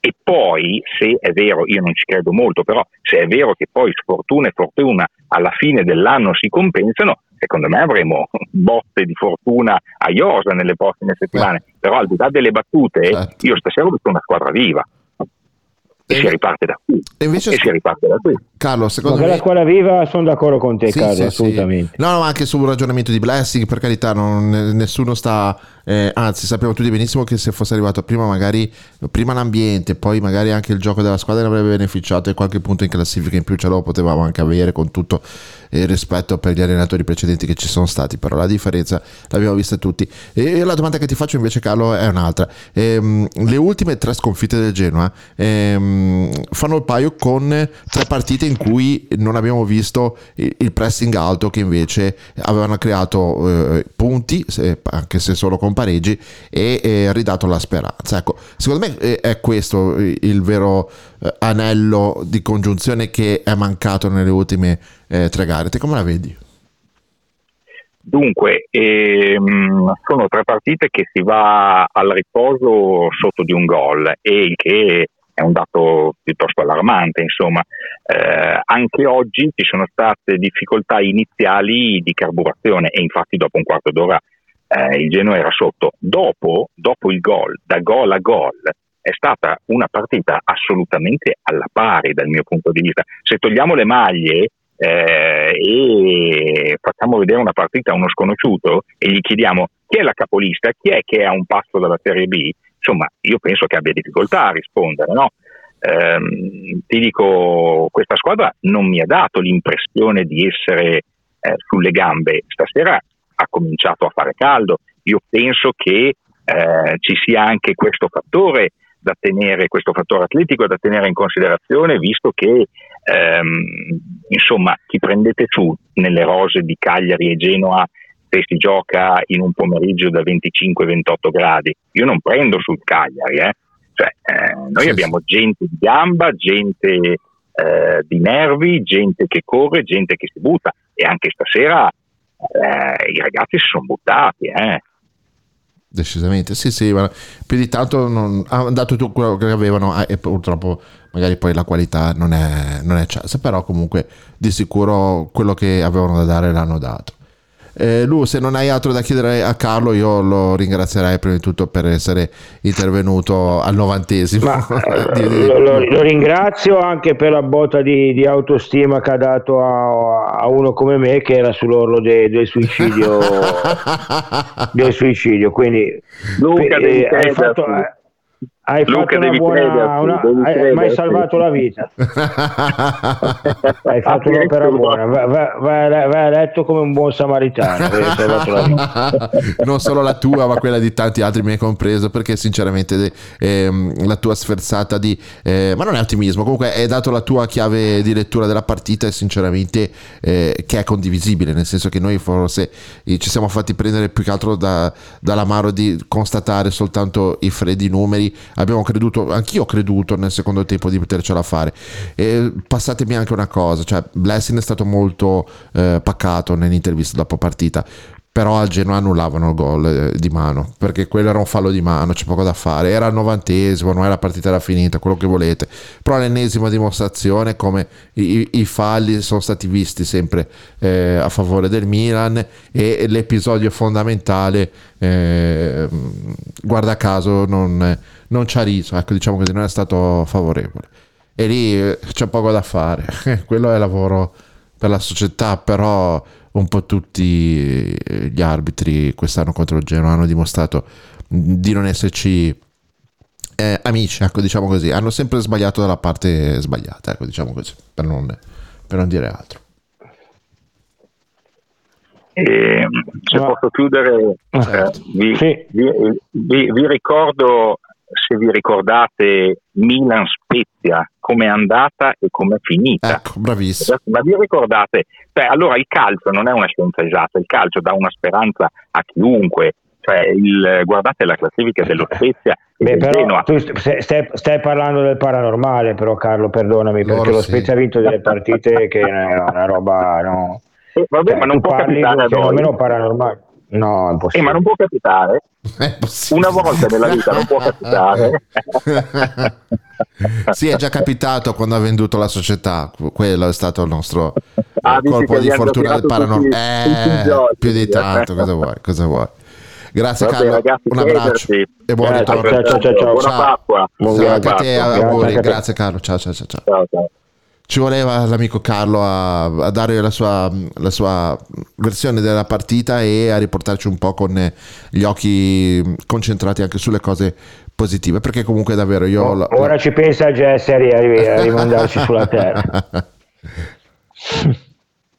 E poi, se è vero, io non ci credo molto, però se è vero che poi sfortuna e fortuna alla fine dell'anno si compensano, secondo me avremo botte di fortuna a Iosa nelle prossime settimane. Però al di là delle battute, io stasera ho visto una squadra viva. E, si riparte da qui. E invece si riparte da qui. Carlo, secondo Ma me la squadra viva sono d'accordo con te, Sì, Carlo, sì, sì. assolutamente. No, no, ma anche sul ragionamento di Blessing, per carità, non- nessuno sta eh, anzi sappiamo tutti benissimo che se fosse arrivato prima magari prima l'ambiente, poi magari anche il gioco della squadra ne avrebbe beneficiato e qualche punto in classifica in più ce lo potevamo anche avere con tutto il rispetto per gli allenatori precedenti che ci sono stati, però la differenza l'abbiamo vista tutti. E la domanda che ti faccio invece Carlo è un'altra. Ehm, le ultime tre sconfitte del Genoa ehm, fanno il paio con tre partite in cui non abbiamo visto il pressing alto che invece avevano creato eh, punti, se, anche se solo con pareggi, e eh, ridato la speranza. Ecco, secondo me eh, è questo il vero eh, anello di congiunzione che è mancato nelle ultime eh, tre gare. Te come la vedi? Dunque, ehm, sono tre partite che si va al riposo sotto di un gol e che è un dato piuttosto allarmante. Insomma, eh, anche oggi ci sono state difficoltà iniziali di carburazione e infatti dopo un quarto d'ora eh, il Genoa era sotto. Dopo, dopo il gol, da gol a gol, è stata una partita assolutamente alla pari dal mio punto di vista. Se togliamo le maglie eh, e facciamo vedere una partita a uno sconosciuto e gli chiediamo chi è la capolista, chi è che è a un passo dalla Serie B, insomma io penso che abbia difficoltà a rispondere. No? Eh, ti dico, questa squadra non mi ha dato l'impressione di essere eh, sulle gambe. Stasera ha cominciato a fare caldo. Io penso che eh, ci sia anche questo fattore da tenere, questo fattore atletico da tenere in considerazione, visto che ehm, insomma chi prendete su nelle rose di Cagliari e Genoa se si gioca in un pomeriggio da 25-28 gradi, io non prendo sul Cagliari, eh. Cioè, eh, noi sì, abbiamo sì. gente di gamba, gente eh, di nervi, gente che corre, gente che si butta e anche stasera eh, i ragazzi si sono buttati. Eh decisamente. Sì, sì, ma più di tanto non, hanno dato tutto quello che avevano ah, e purtroppo magari poi la qualità non è, non è eccelsa, però comunque di sicuro quello che avevano da dare l'hanno dato. Eh, Lu, se non hai altro da chiedere a Carlo, io lo ringrazierei prima di tutto per essere intervenuto al novantesimo. Ma, lo, lo, lo, ringrazio anche per la botta di, di autostima che ha dato a, a, uno come me che era sull'orlo de, del suicidio. del suicidio. Quindi, Luca, eh, hai fatto, hai Luca, fatto una buona, una, hai mai salvato la vita. hai fatto un'opera buona. Vai, vai, vai, a letto come un buon samaritano. non solo la tua, ma quella di tanti altri, me compreso. Perché, sinceramente, ehm, la tua sferzata di, eh, ma non è ottimismo. Comunque, hai dato la tua chiave di lettura della partita, e sinceramente, eh, che è condivisibile. Nel senso che noi forse ci siamo fatti prendere più che altro da, dall'amaro di constatare soltanto i freddi numeri abbiamo creduto, anch'io ho creduto nel secondo tempo di potercela fare. E passatemi anche una cosa, cioè Blessing è stato molto eh, pacato nell'intervista dopo partita, però al Genoa annullavano il gol eh, di mano perché quello era un fallo di mano c'è poco da fare era il novantesimo è la partita era finita quello che volete però l'ennesima dimostrazione come i, i falli sono stati visti sempre eh, a favore del Milan e l'episodio fondamentale eh, guarda caso non, non ci ha riso ecco diciamo così non è stato favorevole e lì eh, c'è poco da fare quello è lavoro per la società però un po' tutti eh, gli arbitri quest'anno contro il Genoa hanno dimostrato di non esserci eh, amici, ecco, diciamo così, hanno sempre sbagliato dalla parte sbagliata, ecco, diciamo così, per non, per non dire altro. E, se posso chiudere, certo. eh, vi, sì. vi, vi, vi, ricordo se vi ricordate Milan Spezia, come è andata e come è finita. Ecco, bravissimo. Ma vi ricordate? Beh, allora il calcio non è una scienza esatta, il calcio dà una speranza a chiunque. Cioè, il, guardate la classifica dello Spezia Beh, però tu stai, stai, parlando del paranormale, però Carlo, perdonami, perché lo Spezia ha vinto delle partite che è una roba, no? Eh, vabbè, cioè, ma non può capitare ad fenomeno paranormale. No, è impossibile. Eh, ma non può capitare. Una volta nella vita non può capitare. sì, è già capitato quando ha venduto la società. Quello è stato il nostro ah, colpo di fortuna del paranormale. Eh, più di tanto, cosa vuoi? Cosa vuoi? Grazie Vabbè, Carlo, ragazzi, un abbraccio e buon ritorno. Ciao, ciao, ciao, ciao. Buona Pasqua. Buon anche a te, auguri. Grazie Carlo, ciao ciao. ciao. ciao, ciao. Ci voleva l'amico Carlo a, a dare la sua, la sua, versione della partita e a riportarci un po' con gli occhi concentrati anche sulle cose positive perché comunque davvero io oh, ora ci pensa Jesse a, a rimandarci sulla terra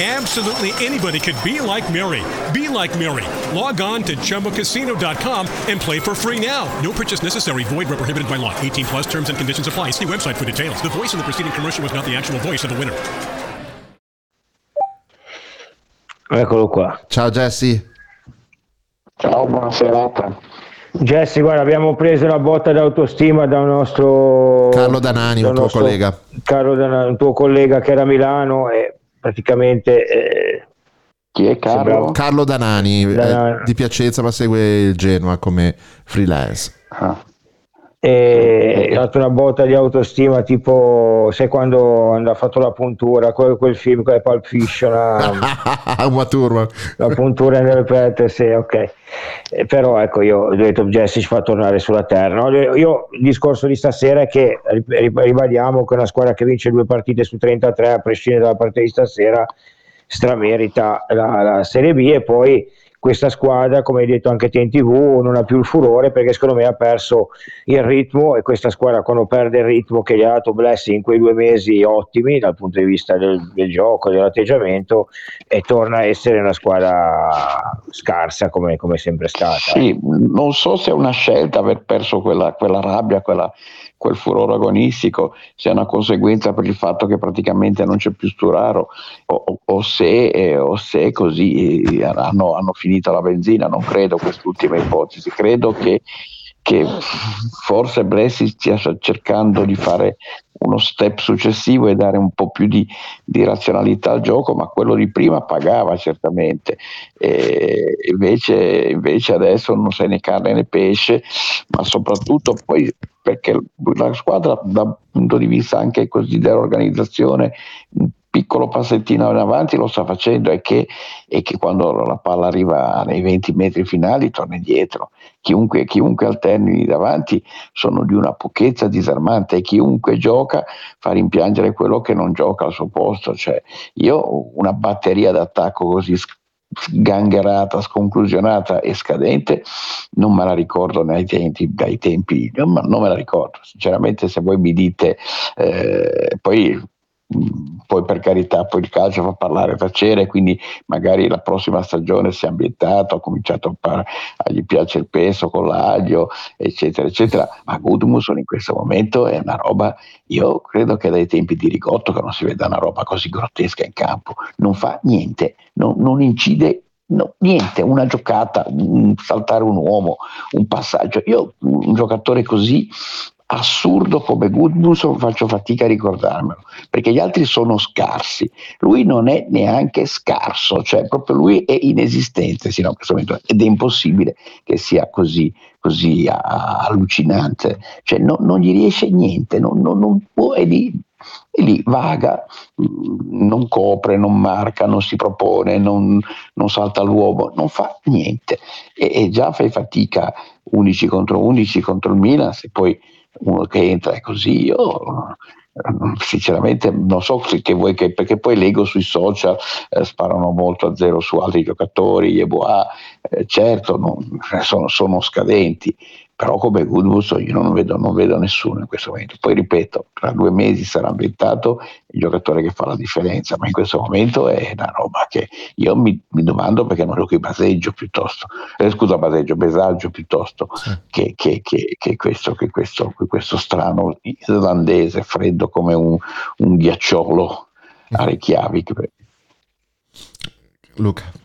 Absolutely anybody could be like Mary. Be like Mary. Log on to ChumboCasino.com and play for free now. No purchase necessary. Void where prohibited by law. 18 plus terms and conditions apply. See website for details. The voice in the preceding commercial was not the actual voice of the winner. Eccolo qua. Ciao Jesse. Ciao, buona serata. Jesse, guarda, abbiamo preso la botta d'autostima da un nostro Carlo Danani, un tuo collega. Carlo Danani, un tuo collega che era a Milano e praticamente eh, chi è Carlo? Sembrava... Carlo Danani, Danani. Eh, di Piacenza ma segue il Genoa come freelance. Ah. E ha dato una botta di autostima tipo sai quando ha fatto la puntura quel, quel film quel Pulp Fiction Uma Thurman. la puntura nelle pette sì ok. Eh, però ecco io ho detto Jesse ci fa tornare sulla terra no? io il discorso di stasera è che ribadiamo che una squadra che vince due partite su 33 a prescindere dalla partita di stasera stramerita la, la Serie B e poi questa squadra, come hai detto anche te in tv, non ha più il furore perché secondo me ha perso il ritmo e questa squadra quando perde il ritmo che gli ha dato Blessing in quei due mesi ottimi dal punto di vista del, del gioco, dell'atteggiamento e torna a essere una squadra scarsa come, come sempre stata. Sì, non so se è una scelta aver perso quella, quella rabbia, quella, quel furore agonistico sia una conseguenza per il fatto che praticamente non c'è più Sturaro o, o, se, eh, o se, così eh, hanno, hanno, finito la benzina, non credo quest'ultima ipotesi, credo che, che forse Bressi stia cercando di fare uno step successivo e dare un po' più di, di razionalità al gioco, ma quello di prima pagava certamente, e invece, invece adesso non sei né carne né pesce, ma soprattutto poi perché la squadra dal punto di vista anche così dell'organizzazione un piccolo passettino in avanti lo sta facendo e che, che quando la palla arriva nei 20 metri finali torna indietro chiunque, chiunque alterni davanti sono di una pochezza disarmante e chiunque gioca fa rimpiangere quello che non gioca al suo posto cioè io una batteria d'attacco così sgangherata, sconclusionata e scadente, non me la ricordo dai tempi, dai tempi non, me la ricordo. Sinceramente, se voi mi dite, eh, poi poi per carità poi il calcio fa parlare tacere quindi magari la prossima stagione si è ambientato ha cominciato a fare gli piace il peso con l'aglio eccetera eccetera ma Gudmusson in questo momento è una roba io credo che dai tempi di Rigotto che non si veda una roba così grottesca in campo non fa niente non, non incide No, niente, una giocata, un saltare un uomo, un passaggio. Io un giocatore così assurdo come Goodbus faccio fatica a ricordarmelo perché gli altri sono scarsi. Lui non è neanche scarso cioè proprio lui è inesistente sino a questo momento ed è impossibile che sia così, così allucinante. Cioè no, non gli riesce niente non, non, non può è lì, è lì vaga non copre, non marca, non si propone, non, non salta l'uomo, non fa niente. E, e già fai fatica 11 contro 11 contro il Milan se poi uno che entra è così, io sinceramente non so che vuoi che, perché poi leggo sui social eh, sparano molto a zero su altri giocatori, Eboa, eh, certo non, sono, sono scadenti, però come Goodwood io non vedo, non vedo, nessuno in questo momento. Poi ripeto, tra due mesi sarà ambientato il giocatore che fa la differenza, ma in questo momento è una roba che io mi, mi domando perché non giochi Baseggio piuttosto, eh, scusa Baseggio, Besaggio piuttosto sì. che, che, che, che, questo, questo, questo, strano irlandese freddo come un, un ghiacciolo a Reykjavik. Luca.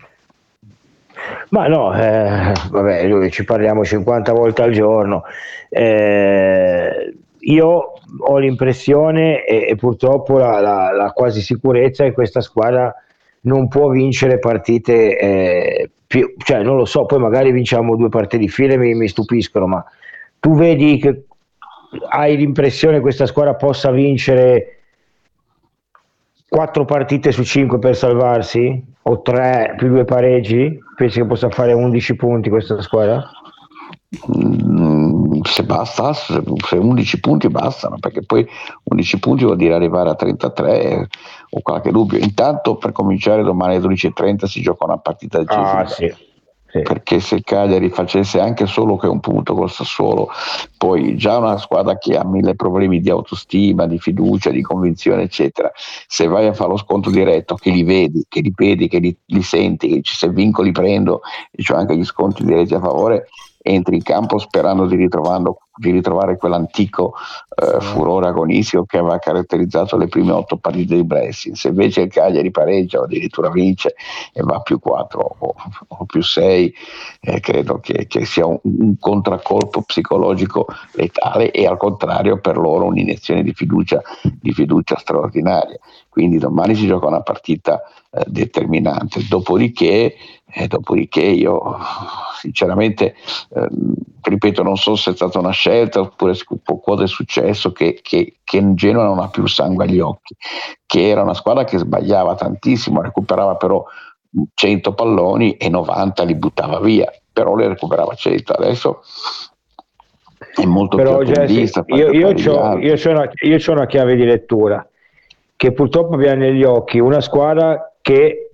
Ma no, eh, vabbè, noi ci parliamo 50 volte al giorno. Eh, io ho l'impressione e, e purtroppo la, la, la, quasi sicurezza che questa squadra non può vincere partite eh, più, cioè non lo so, poi magari vinciamo due partite di fila e mi, mi stupiscono, ma tu vedi che hai l'impressione che questa squadra possa vincere quattro partite su cinque per salvarsi o tre più due pareggi? Pensi che possa fare 11 punti questa squadra? Mm, se basta, se 11 punti bastano, perché poi 11 punti vuol dire arrivare a 33 o qualche dubbio. Intanto per cominciare domani alle 12.30 si gioca una partita decisiva. Ah, sì. Perché se Cagliari facesse anche solo che un punto col Sassuolo, poi già una squadra che ha mille problemi di autostima, di fiducia, di convinzione, eccetera, se vai a fare lo scontro diretto, che li vedi, che li vedi, che li, li senti, che se vinco li prendo, e cioè anche gli scontri diretti a favore, entri in campo sperando di, di ritrovare quell'antico eh, furore agonistico che aveva caratterizzato le prime otto partite di Blessing. Se invece il Cagliari pareggia o addirittura vince e va più 4 o, o più 6, eh, credo che, che sia un, un, contraccolpo psicologico letale e al contrario per loro un'iniezione di fiducia, di fiducia straordinaria. Quindi domani si gioca una partita eh, determinante. Dopodiché, eh, dopodiché io sinceramente, eh, ripeto, non so se è stata una scelta oppure cosa è successo, che, che, che Genoa non ha più sangue agli occhi, che era una squadra che sbagliava tantissimo, recuperava però 100 palloni e 90 li buttava via, però le recuperava 100. Adesso è molto però, più Jesse, io, io, ho, io, una, io una chiave di lettura che purtroppo abbiamo negli occhi una squadra che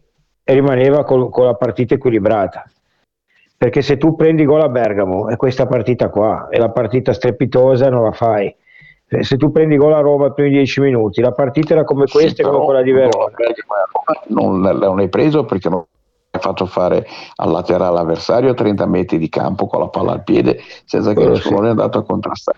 rimaneva col, con la partita equilibrata. Perché se tu prendi gol a Bergamo e questa partita qua è la partita strepitosa, non la fai. Se tu prendi gol a Roma ai primi dieci minuti, la partita era come questa e come quella di Verona. Non, non l'hai preso perché non hai fatto fare al laterale avversario 30 metri di campo con la palla al piede senza che nessuno sì. è andato a contrastare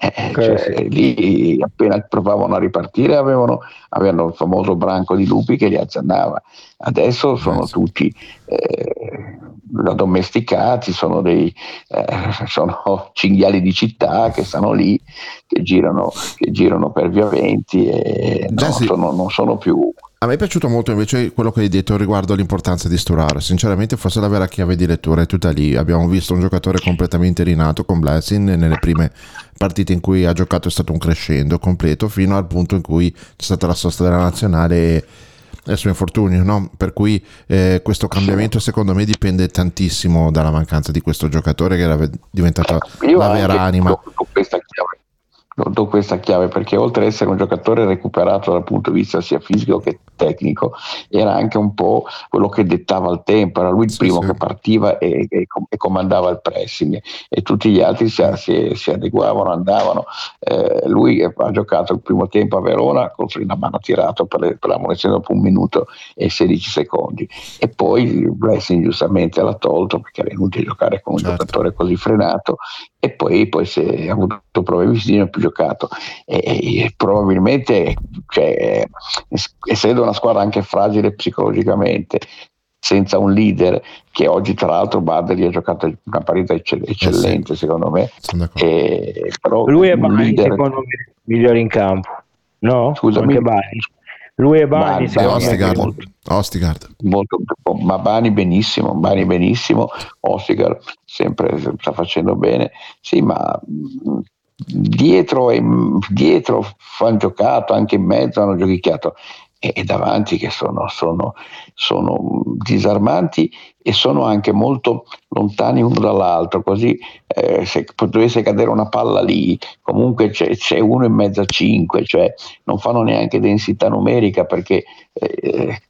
eh, cioè, sì. lì appena provavano a ripartire avevano, avevano, il famoso branco di lupi che li azzannava. Adesso sono eh, tutti eh, addomesticati, sono, dei, eh, sono cinghiali di città che stanno lì, che girano, che girano per via venti e no, sì. sono, non sono più a me è piaciuto molto invece quello che hai detto riguardo all'importanza di Sturaro. Sinceramente, forse la vera chiave di lettura è tutta lì. Abbiamo visto un giocatore completamente rinato con Blessing nelle prime partite in cui ha giocato è stato un crescendo completo fino al punto in cui c'è stata la sosta della nazionale e il suo infortunio, no? per cui eh, questo cambiamento secondo me dipende tantissimo dalla mancanza di questo giocatore che era diventato la vera anima. Con questa do questa chiave perché oltre ad essere un giocatore recuperato dal punto di vista sia fisico che tecnico era anche un po' quello che dettava il tempo era lui il sì, primo sì. che partiva e, e, e, comandava il pressing e tutti gli altri si, si, si adeguavano andavano eh, lui ha giocato il primo tempo a Verona con freno a mano tirato per, le, per la munizione dopo un minuto e 16 secondi e poi il Blessing giustamente l'ha tolto perché era inutile giocare con un certo. giocatore così frenato e poi, poi si è avuto problemi fisici più giocato e, e probabilmente cioè, essendo una squadra anche fragile psicologicamente senza un leader che oggi tra l'altro Badri ha giocato una partita eccellente eh sì. secondo me e, lui è Bani leader... secondo me migliore in campo no? scusami anche Bani lui e Bani, Bani Ostigard. Molto, Ostigard. Molto, ma Bani benissimo, Bani benissimo, Ostigard sempre sta facendo bene, sì ma dietro, e, dietro hanno giocato, anche in mezzo hanno giochicchiato. E, davanti che sono, sono, sono, disarmanti e sono anche molto lontani uno dall'altro, così eh, se dovesse cadere una palla lì, comunque c'è, c'è, uno in mezzo a cinque, cioè non fanno neanche densità numerica perché eh,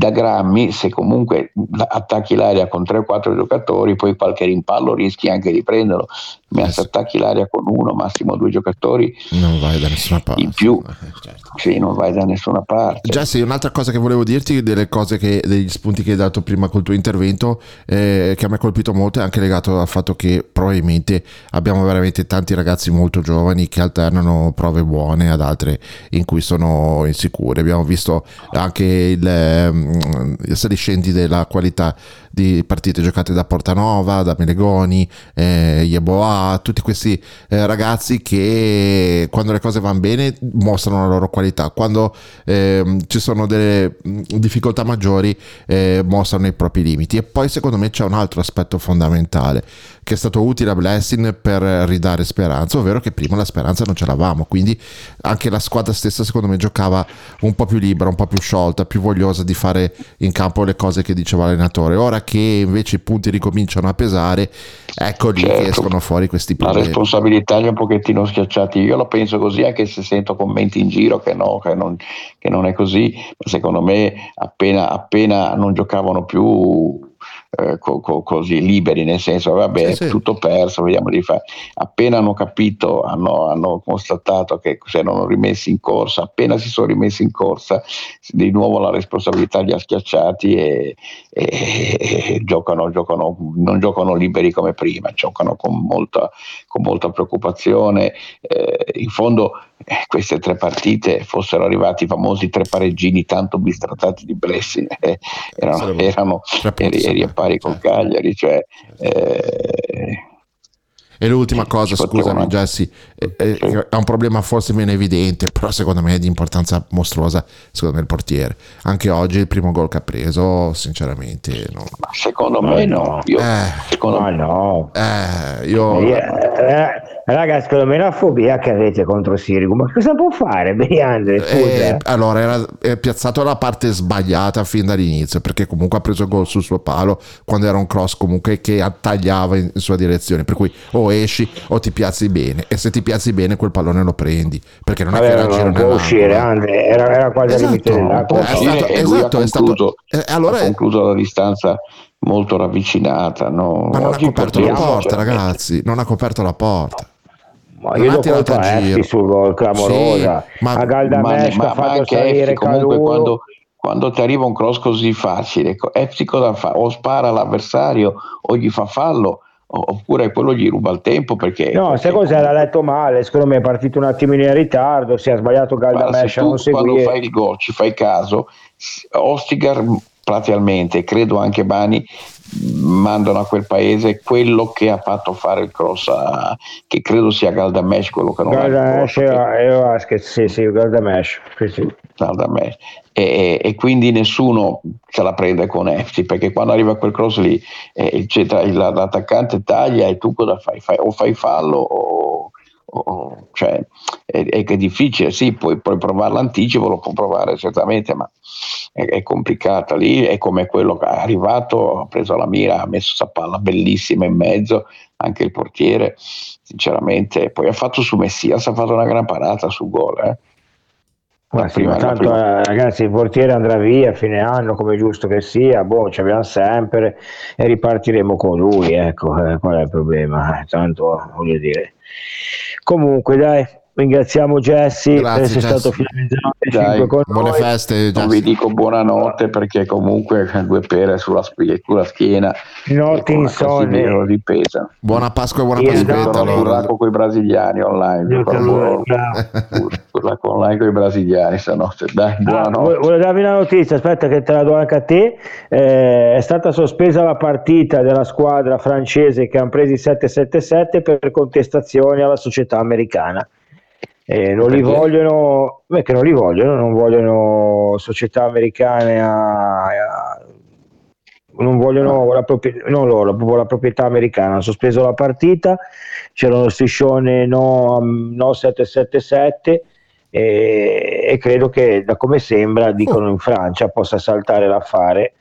da grammi, se comunque attacchi l'aria con 3 o 4 giocatori, poi qualche rimpallo rischi anche di prenderlo. Ma se attacchi l'aria con uno, massimo due giocatori, non vai da nessuna parte. In più, eh, certo. sì, non vai da nessuna parte. Già, sì, un'altra cosa che volevo dirti, delle cose che, degli spunti che hai dato prima col tuo intervento, eh, che mi ha colpito molto, è anche legato al fatto che probabilmente abbiamo veramente tanti ragazzi molto giovani che alternano prove buone ad altre in cui sono insicuri. Abbiamo visto anche il ehm, saliscendi della qualità di partite giocate da Portanova, da Melegoni, eh, Yeboah, tutti questi eh, ragazzi che quando le cose vanno bene mostrano la loro qualità. Quando ehm, ci sono delle difficoltà maggiori eh, mostrano i propri limiti. E poi secondo me c'è un altro aspetto fondamentale che è stato utile a Blessing per ridare speranza, ovvero che prima la speranza non ce l'avamo, quindi anche la squadra stessa secondo me giocava un po' più libera, un po' più sciolta, più vogliosa di fare in campo le cose che diceva l'allenatore. Ora che invece i punti ricominciano a pesare, ecco lì che Certo. escono fuori questi La problemi. responsabilità li ha un pochettino schiacciati. Io la penso così, anche se sento commenti in giro che no, che non, che non è così, ma secondo me appena, appena non giocavano più eh, co- co- così liberi, nel senso vabbè, Sì, sì. tutto perso, vediamo di fare. Appena hanno capito, hanno, hanno constatato che si erano rimessi in corsa, appena si sono rimessi in corsa, di nuovo la responsabilità li ha schiacciati e, e- e giocano, giocano, non giocano liberi come prima, giocano con molta, con molta preoccupazione. Eh, in fondo queste tre partite fossero arrivati i famosi tre pareggini tanto bistrattati di Blessing, eh, erano, erano eri, eri a pari con Cagliari, cioè eh, E l'ultima cosa, ci potevano scusami Jesse, è, è- è un problema forse meno evidente, però secondo me è di importanza mostruosa, secondo me il portiere. Anche oggi il primo gol che ha preso, sinceramente, no. ma secondo me no, io, secondo Ma me no. Eh, io... Eh, eh, raga, secondo me la fobia che avete contro Sirigu, ma cosa può fare Beriandre? Eh, Scusa. allora era è piazzato alla parte sbagliata fin dall'inizio perché comunque ha preso gol sul suo palo quando era un cross comunque che tagliava in, in sua direzione per cui o esci o ti piazzi bene e se ti piazzi bene quel pallone lo prendi perché non è che Vabbè, era non può uscire, Andre, era, era quasi al limite Esatto, dell'acqua. è stato- e lui esatto, ha è stato- concluso, eh, allora ha concluso la distanza molto ravvicinata. No? ma non ha Oggi coperto la porta cioè, ragazzi non ha coperto la porta Ma io ha do tirato colpa a a giro. Efti sul gol clamorosa. Sì, ma- a Galdamesh che ha fatto anche salire Efti comunque quando, quando ti arriva un cross così facile, co- Efti cosa fa? O spara l'avversario o gli fa fallo oppure quello gli ruba il tempo perché No, sai cosa? L'ha letto male, secondo me è partito un attimino in ritardo, si è sbagliato Galdamesh se a non quando seguire. fai il gol ci fai caso, Ostigar platealmente, credo anche Bani, mandano a quel paese quello che ha fatto fare il cross, a- che credo sia Galdamesh quello che non Galdamesh cross, e e Vasquez, sì, sì, Galdamesh. Sì, sì. Galdamesh. E, e- quindi nessuno se la prende con Efti perché quando arriva quel cross lì eh, l'attaccante taglia e tu cosa fai? Fai- o fai fallo o, o- cioè, è, è difficile, sì, puoi, puoi provare l'anticipo, lo può provare certamente, ma è, è complicata lì, è come quello che è arrivato, ha preso la mira, ha messo questa palla bellissima in mezzo, anche il portiere, sinceramente, poi ha fatto su Messias, ha fatto una gran parata sul gol. Eh. Ma sì, prima- ma tanto eh, ragazzi il portiere andrà via a fine anno come è giusto che sia, boh, ci abbiamo sempre e ripartiremo con lui, ecco, eh, qual è il problema? Eh, Tanto voglio dire. Comunque dai, ringraziamo Jesse per essere Jesse. stato fino a mezzanotte Dai, cinque con buone noi. feste Non Jesse. vi dico buonanotte perché comunque due pere sulla, sulla schiena Notti e classifica di pesa. buona Pasqua e buona Io Pasquetta esatto. Sono allora. con i brasiliani online. Io burraco online con i brasiliani stanotte. Dai, Ah, buonanotte. volevo volevo darvi una notizia, aspetta che te la do anche a te. Eh, è stata sospesa la partita della squadra francese che hanno preso i 777 per contestazioni alla società americana. Eh, non li vogliono, perché non li vogliono, non vogliono società americane a, a- non vogliono la proprietà, non loro, proprio la proprietà americana. Hanno sospeso la partita, c'era uno striscione no, no 777 e, e credo che da come sembra dicono in Francia possa saltare l'affare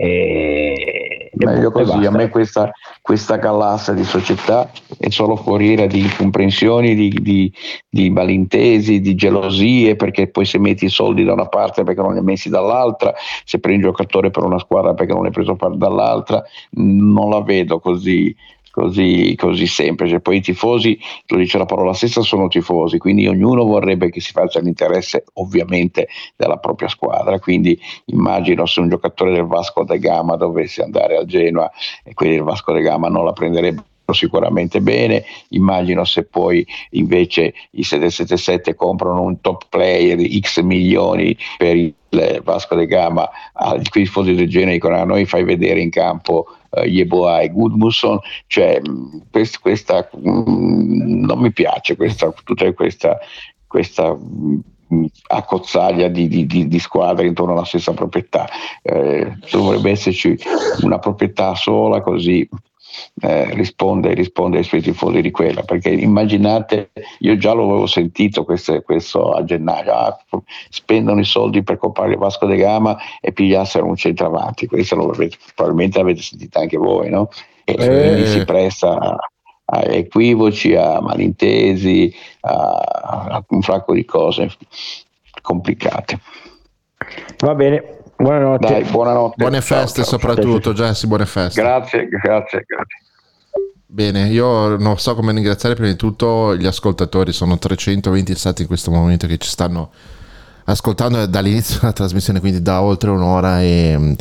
e, Meglio boh, e così, a basta. me questa, questa galassia di società è solo foriera di incomprensioni, di, di, di malintesi, di gelosie, perché poi se metti i soldi da una parte perché non li hai messi dall'altra, se prendi un giocatore per una squadra perché non l'hai preso dall'altra, non la vedo così, così, così semplice. Poi i tifosi, lo dice la parola stessa, sono tifosi, quindi ognuno vorrebbe che si faccia l'interesse ovviamente della propria squadra, quindi immagino se un giocatore del Vasco da Gama dovesse andare al Genoa e quelli del Vasco da Gama non la prenderebbero sicuramente bene immagino se poi invece i 777 comprano un top player di x milioni per il Vasco da Gama ai tifosi del Genoa dicono a noi fai vedere in campo uh, Yeboah e Gudmusson cioè mh, quest- questa mh, non mi piace questa, tutta questa questa mh, accozzaglia di, di, di, di squadre intorno alla stessa proprietà. Eh, dovrebbe esserci una proprietà sola così eh, risponde, risponde ai suoi tifosi di quella perché immaginate io già lo avevo sentito questo, questo a gennaio ah, spendono i soldi per comprare il Vasco de Gama e pigliassero un centravanti questo lo avete, probabilmente l'avete sentito anche voi no? e Eh. quindi si presta a, a equivoci a malintesi a, a un fracco di cose complicate Va bene, buonanotte. Dai, buonanotte. Buone Ciao, feste ciao, soprattutto, Jesse, buone feste. Grazie, grazie, grazie. Bene, io non so come ringraziare prima di tutto gli ascoltatori, sono 320 stati in questo momento che ci stanno ascoltando dall'inizio della trasmissione, quindi da oltre un'ora e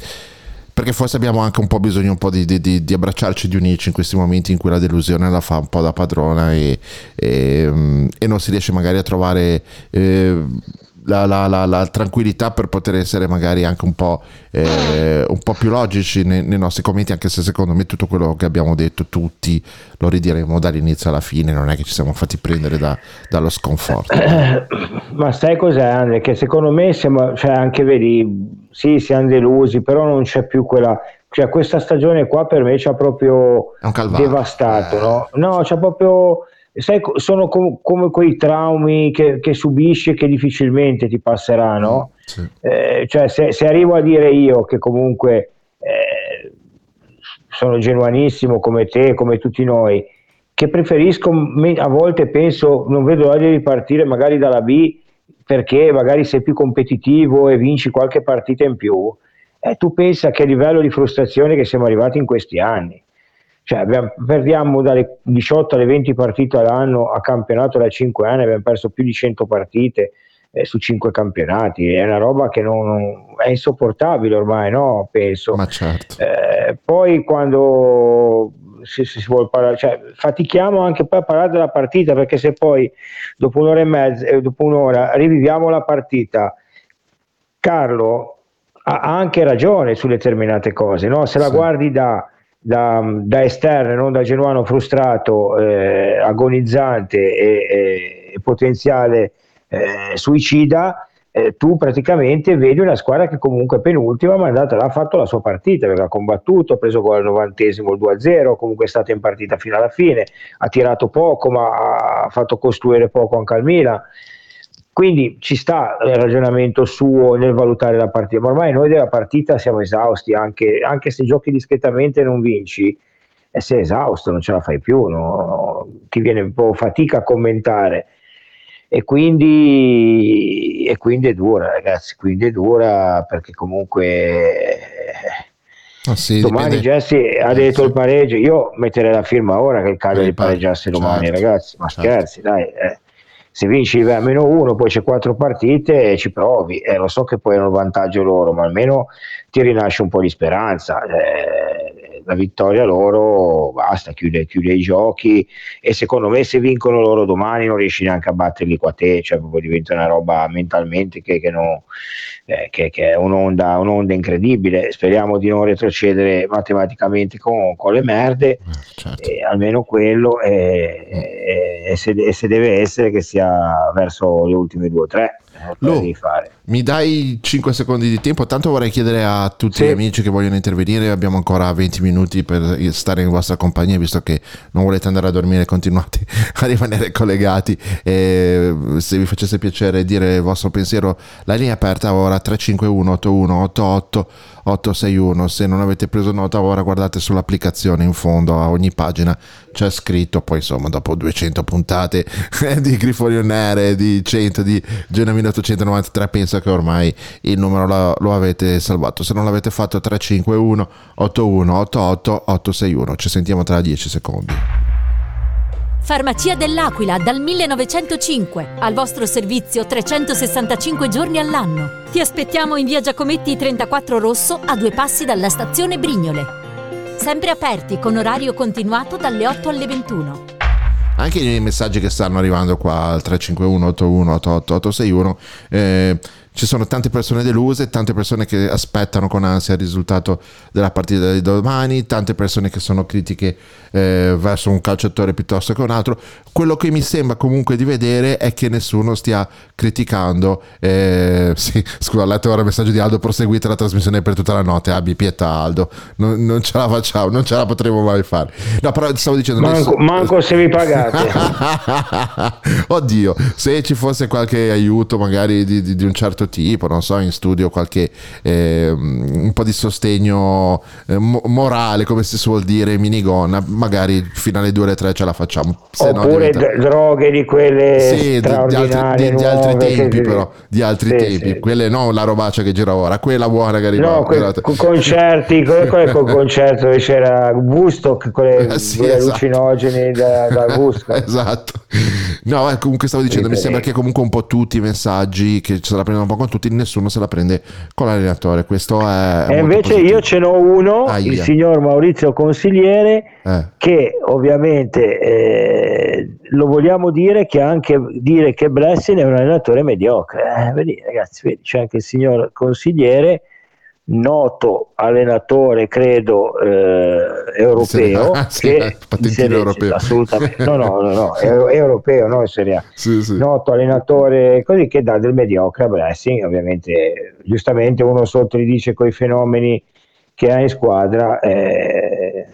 perché forse abbiamo anche un po' bisogno un po' di, di- di- di abbracciarci, di unirci in questi momenti in cui la delusione la fa un po' da padrona e, e, e non si riesce magari a trovare eh, la, la- la- la tranquillità per poter essere magari anche un po', eh, un po' più logici nei, nei nostri commenti, anche se secondo me tutto quello che abbiamo detto tutti lo ridiremo dall'inizio alla fine, non è che ci siamo fatti prendere da- dallo sconforto. Ma sai cos'è Andre? Che secondo me siamo, cioè anche vedi, sì, siamo delusi, però non c'è più quella, cioè questa stagione qua per me ci ha proprio devastato, no? No, c'ha proprio, sai, sono com- come quei traumi che, che subisci e che difficilmente ti passeranno. Eh, cioè se, se arrivo a dire io che comunque eh, sono genuanissimo come te, come tutti noi, che preferisco a volte penso non vedo l'ora di ripartire magari dalla B perché magari sei più competitivo e vinci qualche partita in più e tu pensa che livello di frustrazione che siamo arrivati in questi anni cioè abbiamo- perdiamo dalle 18 alle 20 partite all'anno a campionato da 5 anni abbiamo perso più di 100 partite eh, su 5 campionati è una roba che non, non- è insopportabile ormai no penso Ma certo. eh, poi quando si, si vuole parlare, cioè, fatichiamo anche poi a parlare della partita perché se poi dopo un'ora e mezza, eh, dopo un'ora riviviamo la partita, Carlo ha anche ragione su determinate cose, no? se la guardi da, da, da esterno, non da genuano frustrato, eh, agonizzante e, e- e potenziale eh, suicida, eh, tu praticamente vedi una squadra che comunque è penultima, ma è andata là, ha fatto la sua partita, perché ha combattuto, ha preso gol al novantesimo il 2-0, comunque è stata in partita fino alla fine, ha tirato poco, ma ha fatto costruire poco anche al Milan. Quindi ci sta il ragionamento suo nel valutare la partita, ma ormai noi della partita siamo esausti, anche, anche se giochi discretamente e non vinci, e sei esausto, non ce la fai più, no? ti viene un po' fatica a commentare. E quindi, e quindi è dura, ragazzi, quindi è dura perché comunque Ah, sì, domani Jesse ha detto il pareggio, io metterei la firma ora che il Cagliari pareggiasse domani, certo, ragazzi, ma certo. scherzi, dai. eh. Se vinci a meno uno, poi c'è quattro partite e ci provi. Eh, lo so che poi hanno vantaggio loro, ma almeno ti rinasce un po' di speranza. Eh, la vittoria loro basta, chiude, chiude i giochi e secondo me se vincono loro domani non riesci neanche a batterli qua te, cioè proprio diventa una roba mentalmente che, che non, eh, che, che è un'onda, un'onda incredibile. Speriamo di non retrocedere matematicamente con, con le merde, e almeno quello, e, se, e se deve essere che sia verso le ultime due o tre. Eh, fare. mi dai 5 secondi di tempo? Tanto vorrei chiedere a tutti Sì. gli amici che vogliono intervenire, abbiamo ancora 20 minuti per stare in vostra compagnia, visto che non volete andare a dormire, continuate a rimanere collegati. E se vi facesse piacere dire il vostro pensiero, la linea è aperta ora 351 81 88 861. Se non avete preso nota, ora guardate sull'applicazione in fondo a ogni pagina c'è scritto. Poi, insomma, dopo 200 puntate di Grifoni on di 100 di Genamino 893, penso che ormai il numero lo avete salvato. Se non l'avete fatto, 351 81 88 861. Ci sentiamo tra 10 secondi. Farmacia dell'Aquila dal 1905, al vostro servizio 365 giorni all'anno. Ti aspettiamo in via Giacometti 34 Rosso a due passi dalla stazione Brignole. Sempre aperti con orario continuato dalle 8 alle 21. Anche i messaggi che stanno arrivando qua al 351 81 88 861 eh, ci sono tante persone deluse, tante persone che aspettano con ansia il risultato della partita di domani, tante persone che sono critiche eh, verso un calciatore piuttosto che un altro. Quello che mi sembra comunque di vedere è che nessuno stia criticando. Eh, sì, scusa, ho letto ora il messaggio di Aldo, proseguite la trasmissione per tutta la notte. Abbi pietà Aldo, non, non ce la facciamo, non ce la potremo mai fare. No, però stavo dicendo... Manco, nessuno- manco se vi pagate. Oddio, se ci fosse qualche aiuto magari di, di- di un certo tipo, non so, in studio qualche eh, un po' di sostegno eh, mo- morale, come si suol dire, minigonna, magari fino alle 2 alle 3 ce la facciamo. Se no Oppure diventa- d- droghe di quelle Sì, di, altri, di- di altri tempi però, di altri Sì, tempi, sì. quelle no la robaccia che gira ora, quella buona che arriva. No, que- concerti, quel, quel col concerto dove c'era Woodstock con le, Eh, sì, esatto. allucinogeni da, da Woodstock. esatto. No, eh, comunque stavo dicendo, mi sembra che comunque un po' tutti i messaggi che se la prendono un po' con tutti, nessuno se la prende con l'allenatore. Questo è. E invece positivo. io ce n'ho uno, Aia. il signor Maurizio Consigliere, Eh. che ovviamente eh, lo vogliamo dire che anche dire che Blessing è un allenatore mediocre. Eh, vedi, ragazzi, vedi, c'è anche il signor Consigliere, noto allenatore, credo, eh, europeo, Ah, sì, che eh, in patentino europeo. assolutamente, no, no, no, no, è europeo, no, in Serie A. Sì, sì. noto allenatore così che dà del mediocre a Blessing ovviamente giustamente uno sotto gli dice coi fenomeni che ha in squadra eh,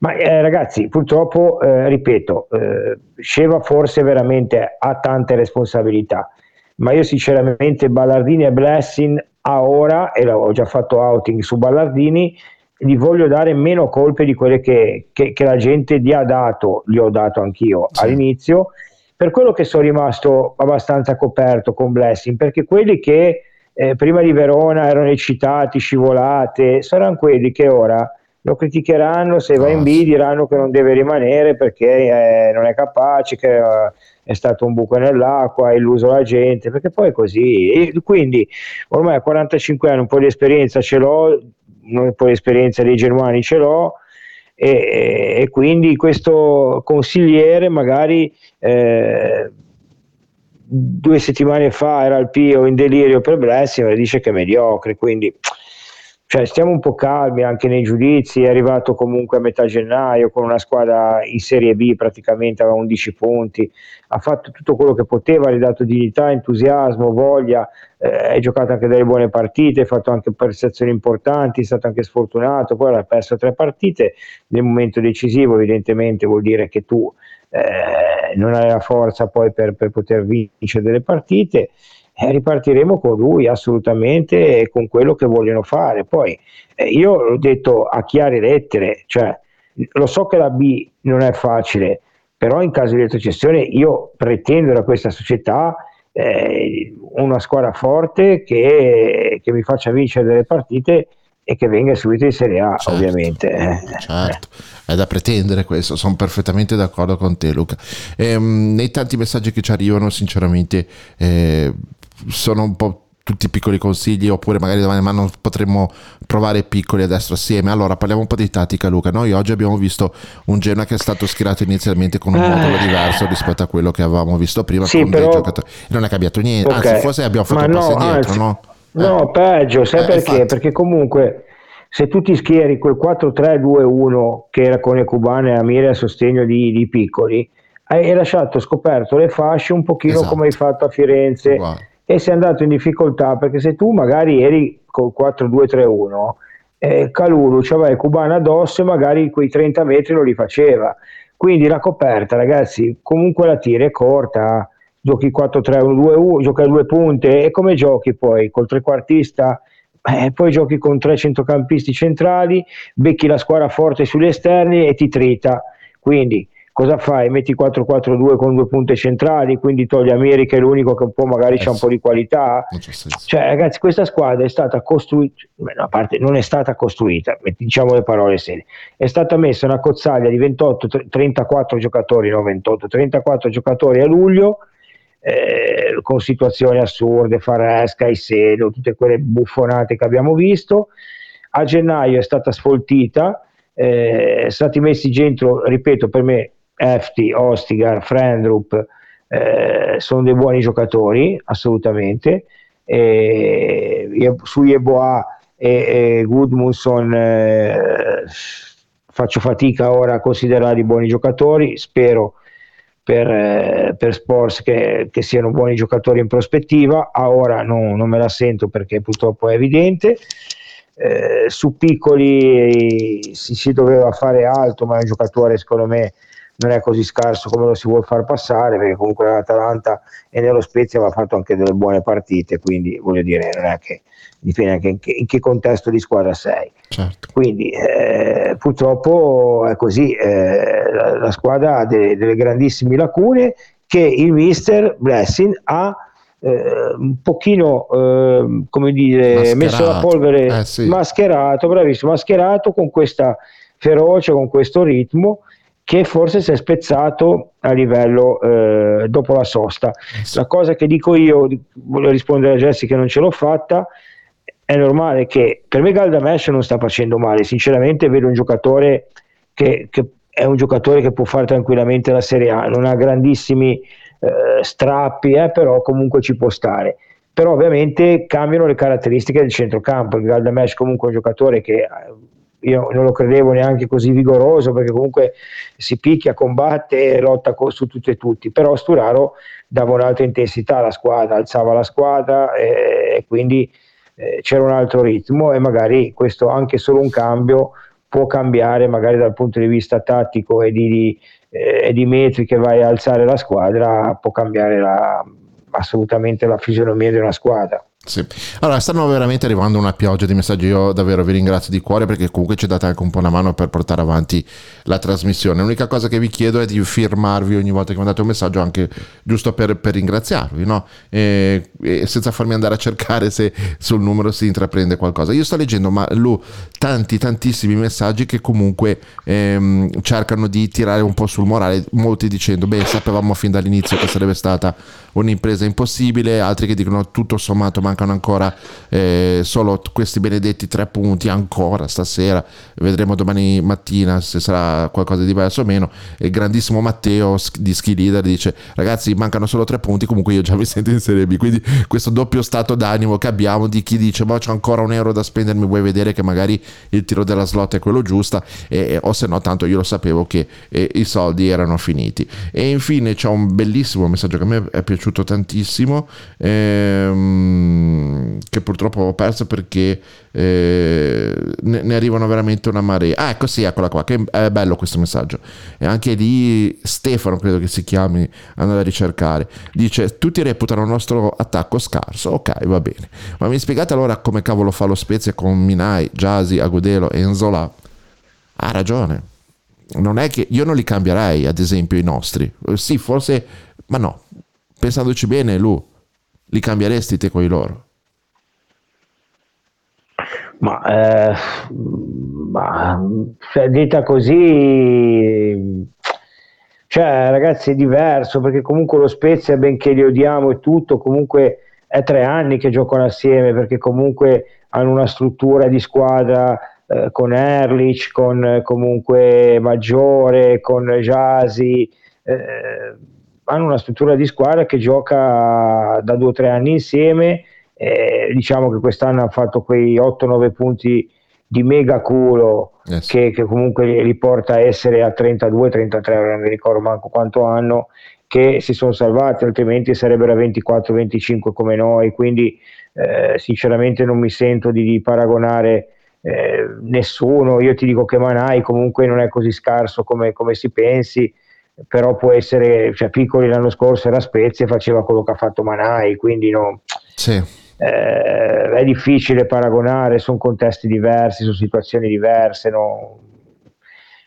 ma eh, ragazzi purtroppo eh, ripeto eh, Sceva forse veramente ha tante responsabilità ma io sinceramente Ballardini e Blessing a ora e ho già fatto outing su Ballardini gli voglio dare meno colpe di quelle che, che- che la gente gli ha dato, gli ho dato anch'io all'inizio, per quello che sono rimasto abbastanza coperto con Blessing, perché quelli che eh, prima di Verona erano eccitati, scivolate, saranno quelli che ora lo criticheranno, se va in B diranno che non deve rimanere perché eh, non è capace, che eh, è stato un buco nell'acqua, ha illuso la gente, perché poi è così. E quindi ormai a 45 anni un po' di esperienza ce l'ho, un po' di esperienza dei germani ce l'ho, e, e quindi questo consigliere magari eh, due settimane fa era al Pio in delirio per Blessing e dice che è mediocre quindi cioè, stiamo un po' calmi anche nei giudizi è arrivato comunque a metà gennaio con una squadra in Serie B praticamente aveva 11 punti ha fatto tutto quello che poteva ha ridato dignità, entusiasmo, voglia eh, hai giocato anche delle buone partite hai fatto anche prestazioni importanti è stato anche sfortunato poi ha perso tre partite nel momento decisivo evidentemente vuol dire che tu eh, non hai la forza poi per, per poter vincere delle partite e ripartiremo con lui assolutamente e con quello che vogliono fare poi eh, io l'ho detto a chiare lettere cioè lo so che la B non è facile però in caso di retrocessione io pretendo da questa società eh, una squadra forte che, che mi faccia vincere delle partite e che venga subito in Serie A ovviamente eh. Certo, è da pretendere questo, sono perfettamente d'accordo con te Luca. Ehm, nei tanti messaggi che ci arrivano sinceramente eh, sono un po' tutti piccoli consigli oppure magari domani ma non potremmo provare piccoli adesso assieme. Allora parliamo un po' di tattica Luca. Noi oggi abbiamo visto un Genoa che è stato schierato inizialmente con un Ah. modulo diverso rispetto a quello che avevamo visto prima Sì, con dei però-. Non è cambiato niente, Ok. anzi forse abbiamo fatto Ma un passo no, indietro, anzi, no? No, peggio, sai Eh, perché? infatti. Perché comunque se tu ti schieri quel 4-3-2-1 che era con le cubane a mira a sostegno di, di piccoli, hai lasciato scoperto le fasce un pochino Esatto. come hai fatto a Firenze e sei andato in difficoltà perché se tu magari eri col 4-2-3-1 eh, Calulu c'aveva il cubano addosso e magari quei 30 metri non li faceva. Quindi la coperta ragazzi comunque la tira è corta giochi 4-3-1-2-1 giochi a due punte e come giochi poi col trequartista eh, poi giochi con tre centrocampisti centrali becchi la squadra forte sugli esterni e ti trita. Quindi cosa fai? Metti 4-4-2 con due punte centrali, quindi togli Amiri che è l'unico che un po' magari c'ha un po' di qualità. Cioè, ragazzi, questa squadra è stata costruita, a parte non è stata costruita, diciamo le parole serie, è stata messa una cozzaglia di 28, 34 giocatori, no 28, 34 giocatori a luglio, eh, con situazioni assurde, Faresca, Iselo, tutte quelle buffonate che abbiamo visto. A gennaio è stata sfoltita, eh, stati messi dentro, ripeto, per me Efti, Ostigar, Frendrup eh, sono dei buoni giocatori, assolutamente. e, su Yeboah e, e Goodmunson eh, faccio fatica ora a considerarli buoni giocatori, spero per, eh, per Sports che, che, siano buoni giocatori in prospettiva, a ora non, non me la sento perché purtroppo è evidente. Eh, su piccoli si, si, doveva fare alto, ma è un giocatore secondo me non è così scarso come lo si vuole far passare, perché comunque l'Atalanta e nello Spezia aveva fatto anche delle buone partite, quindi voglio dire, non è che dipende anche in che, in che contesto di squadra sei. Certo. Quindi eh, purtroppo è così, eh, la, la, squadra ha delle, delle grandissime lacune che il mister Blessing ha eh, un pochino eh, come dire mascherato. messo la polvere eh, sì. mascherato, bravissimo, mascherato con questa ferocia, con questo ritmo che forse si è spezzato a livello eh, dopo la sosta. La cosa che dico io, voglio rispondere a Jesse che non ce l'ho fatta, è normale che per me Galdamesh non sta facendo male, sinceramente vedo un giocatore che, che è un giocatore che può fare tranquillamente la Serie A, non ha grandissimi eh, strappi, eh, però comunque ci può stare. Però ovviamente cambiano le caratteristiche del centrocampo, il Galdamesh comunque è un giocatore che eh, io non lo credevo neanche così vigoroso perché comunque si picchia, combatte e lotta su tutti e tutti, però Sturaro dava un'altra intensità alla squadra, alzava la squadra e, e quindi eh, c'era un altro ritmo e magari questo anche solo un cambio può cambiare magari dal punto di vista tattico e di, di, eh, di metri che vai a alzare la squadra, può cambiare la, assolutamente la fisionomia di una squadra. Sì. Allora, stanno veramente arrivando una pioggia di messaggi. Io davvero vi ringrazio di cuore perché comunque ci date anche un po' una mano per portare avanti la trasmissione. L'unica cosa che vi chiedo è di firmarvi ogni volta che mandate un messaggio, anche giusto per, per ringraziarvi, no? e, e, senza farmi andare a cercare se sul numero si intraprende qualcosa. Io sto leggendo, ma Lu, tanti, tantissimi messaggi che comunque ehm, cercano di tirare un po' sul morale, molti dicendo, beh, sapevamo fin dall'inizio che sarebbe stata un'impresa impossibile, altri che dicono tutto sommato, mancano ancora eh, solo questi benedetti tre punti ancora stasera, vedremo domani mattina se sarà qualcosa di diverso o meno. Il grandissimo Matteo di Ski Leader dice ragazzi mancano solo tre punti, comunque io già mi sento in Serie B, quindi questo doppio stato d'animo che abbiamo di chi dice ma c'è ancora un euro da spendermi, vuoi vedere che magari il tiro della slot è quello giusto e, o se no tanto io lo sapevo che eh, i soldi erano finiti. E infine c'è un bellissimo messaggio che a me è piaciuto tantissimo. Ehm, che purtroppo ho perso perché eh, ne, ne, arrivano veramente una marea. Ah, ecco sì, eccola qua, che è bello questo messaggio. E anche lì Stefano, credo che si chiami, andare a ricercare. Dice, tutti reputano il nostro attacco scarso. Ok, va bene. Ma mi spiegate allora come cavolo fa lo Spezia con Minai, Jasi, Agudelo e Enzola? Ha ragione. Non è che io non li cambierei, ad esempio, i nostri. Sì, forse, ma no. Pensandoci bene, lui li cambieresti te con i loro? Ma, eh, ma detta così, cioè, ragazzi, è diverso perché comunque lo Spezia, benché li odiamo e tutto, comunque è tre anni che giocano assieme perché comunque hanno una struttura di squadra eh, con Erlich, con comunque Maggiore, con Jasi. Eh, hanno una struttura di squadra che gioca da due o tre anni insieme. Eh, diciamo che quest'anno ha fatto quei 8-9 punti di mega culo yes. che, che, comunque li porta a essere a 32-33, non mi ricordo manco quanto hanno, che si sono salvati, altrimenti sarebbero a 24-25 come noi. Quindi eh, sinceramente non mi sento di, di paragonare eh, nessuno. Io ti dico che Manai comunque non è così scarso come, come si pensi però può essere, cioè Piccoli l'anno scorso era Spezia e faceva quello che ha fatto Manai, quindi no, sì. eh, è difficile paragonare, sono contesti diversi, sono situazioni diverse, no,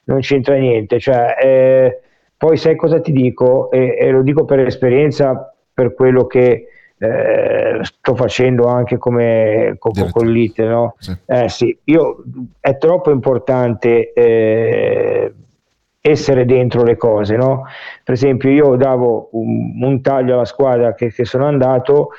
non c'entra niente. Cioè, eh, poi sai cosa ti dico, e, e, lo dico per esperienza, per quello che eh, sto facendo anche come con, con l'IT, no? Sì. Eh, sì, io, è troppo importante eh, essere dentro le cose. No? Per esempio, io davo un, un taglio alla squadra che, che sono andato.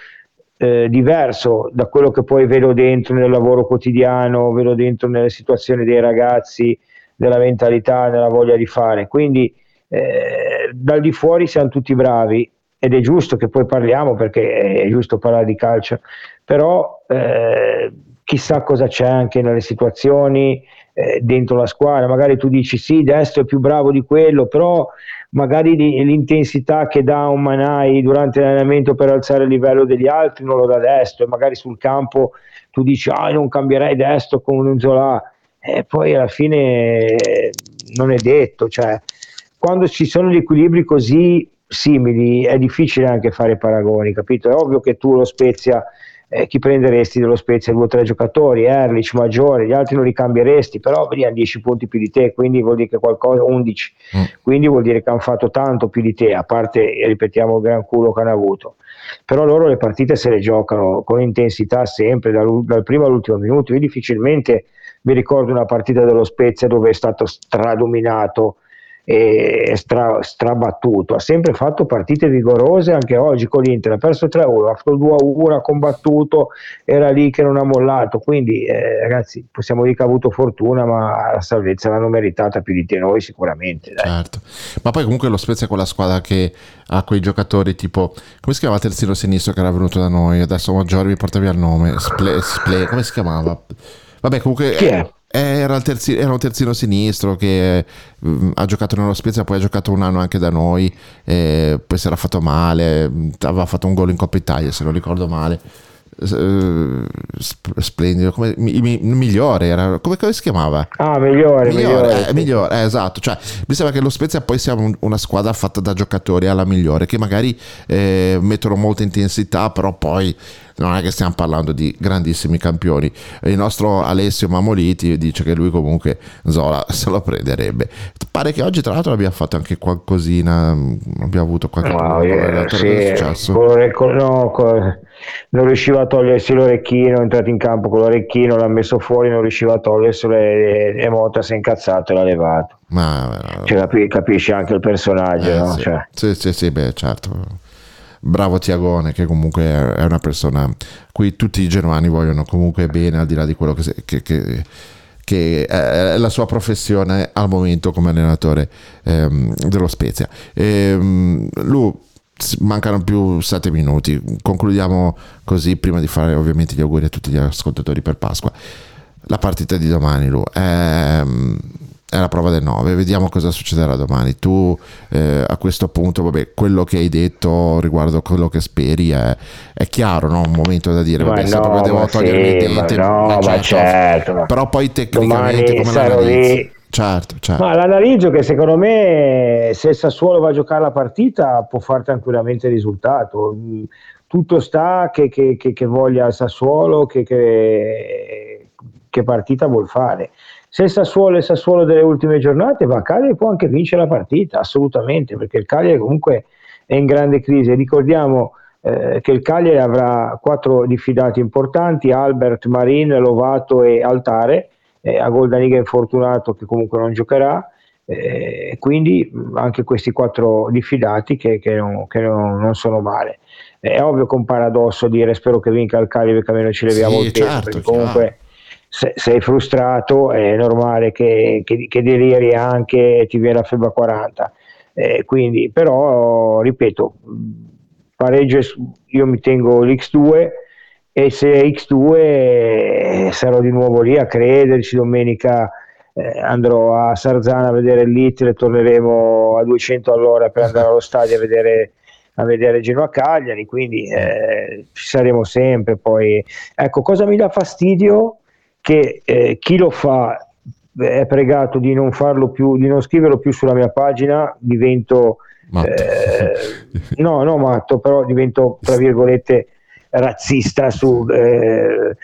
Eh, diverso da quello che poi vedo dentro nel lavoro quotidiano, vedo dentro nelle situazioni dei ragazzi, nella mentalità, nella voglia di fare. Quindi eh, dal di fuori siamo tutti bravi ed è giusto che poi parliamo perché è giusto parlare di calcio, però eh, chissà cosa c'è anche nelle situazioni eh, dentro la squadra, magari tu dici sì, Destro è più bravo di quello, però magari l'intensità che dà un Manai durante l'allenamento per alzare il livello degli altri non lo dà Destro. E magari sul campo tu dici ah non cambierei Destro con un Zola. E poi alla fine eh, non è detto, cioè quando ci sono gli equilibri così simili è difficile anche fare paragoni, capito? È ovvio che tu lo Spezia eh, chi prenderesti dello Spezia due o tre giocatori, Erlich, Maggiore, gli altri non li cambieresti, però vedi hanno 10 punti più di te, quindi vuol dire che qualcosa, 11, mm. quindi vuol dire che hanno fatto tanto più di te, a parte, ripetiamo, il gran culo che hanno avuto. Però loro le partite se le giocano con intensità sempre, dal, dal primo all'ultimo minuto. Io difficilmente mi ricordo una partita dello Spezia dove è stato stradominato stra, strabattuto, ha sempre fatto partite vigorose anche oggi con l'Inter, ha perso 3-1, ha fatto 2-1, ha combattuto, era lì che non ha mollato, quindi eh, ragazzi possiamo dire che ha avuto fortuna ma la salvezza l'hanno meritata più di te noi sicuramente. Dai. Certo, ma poi comunque lo Spezia è quella squadra che ha quei giocatori tipo, come si chiamava il terzino sinistro che era venuto da noi, adesso Maggiore mi porta via il nome, Sple, Sple, come si chiamava? Vabbè comunque... Chi è? Era, terzi, era, un terzino sinistro che mh, ha giocato nello Spezia, poi ha giocato un anno anche da noi, poi si era fatto male, aveva fatto un gol in Coppa Italia se non ricordo male. Uh, splendido, come, mi, mi, migliore era, come, come, si chiamava? Ah, migliore, migliore, migliore, eh, migliore eh, esatto. Cioè, mi sembra che lo Spezia poi sia un, una squadra fatta da giocatori alla migliore che magari eh, mettono molta intensità, però poi non è che stiamo parlando di grandissimi campioni. Il nostro Alessio Mamoliti dice che lui comunque Zola se lo prenderebbe. Pare che oggi tra l'altro abbia fatto anche qualcosina, abbia avuto qualche no, eh, sì, no, non riusciva a togliersi l'orecchino, è entrato in campo con l'orecchino, l'ha messo fuori, non riusciva a toglierselo e, e Mota si è incazzato e l'ha levato. Ma, cioè, capisci anche il personaggio, eh, no? Sì. Cioè. sì, sì, sì, beh, certo bravo Tiagone che comunque è una persona cui tutti i genuani vogliono comunque bene al di là di quello che, che, che, che è la sua professione al momento come allenatore ehm, dello Spezia. Ehm, Lu, mancano più 7 minuti, concludiamo così prima di fare ovviamente gli auguri a tutti gli ascoltatori per Pasqua. La partita di domani, Lu, è è la prova del 9, vediamo cosa succederà domani. Tu eh, a questo punto, vabbè, quello che hai detto riguardo quello che speri è, è chiaro, no? un momento da dire, vabbè, se proprio devo togliere sì, i denti, no, ma certo, certo. però poi tecnicamente come l'analizzi? Certo, certo. Ma l'analizzo che secondo me se il Sassuolo va a giocare la partita può fare tranquillamente il risultato. Tutto sta che, che, che, che voglia Sassuolo, che, che partita vuol fare se Sassuolo è Sassuolo delle ultime giornate va a Cagliari può anche vincere la partita, assolutamente, perché il Cagliari comunque è in grande crisi. Ricordiamo eh, che il Cagliari avrà quattro diffidati importanti, Albert, Marin, Lovato e Altare, eh, a Goldaniga è infortunato che comunque non giocherà, eh, quindi anche questi quattro diffidati che, che, non, che non, non, sono male. È ovvio che è un paradosso dire spero che vinca il Cagliari perché almeno ci leviamo sì, il peso, certo, comunque se, sei frustrato è normale che, che, che deliri anche e ti viene la febbre a 40. Eh, quindi, però, ripeto, pareggio, io mi tengo l'X2 e se è X2 eh, sarò di nuovo lì a crederci domenica. Eh, andrò a Sarzana a vedere il Little e torneremo a 200 all'ora per andare allo stadio a vedere a vedere Genoa Cagliari, quindi eh, ci saremo sempre. Poi, ecco, cosa mi dà fastidio? Che eh, chi lo fa è pregato di non farlo più, di non scriverlo più sulla mia pagina, divento eh, no, no matto, però divento tra virgolette razzista su eh,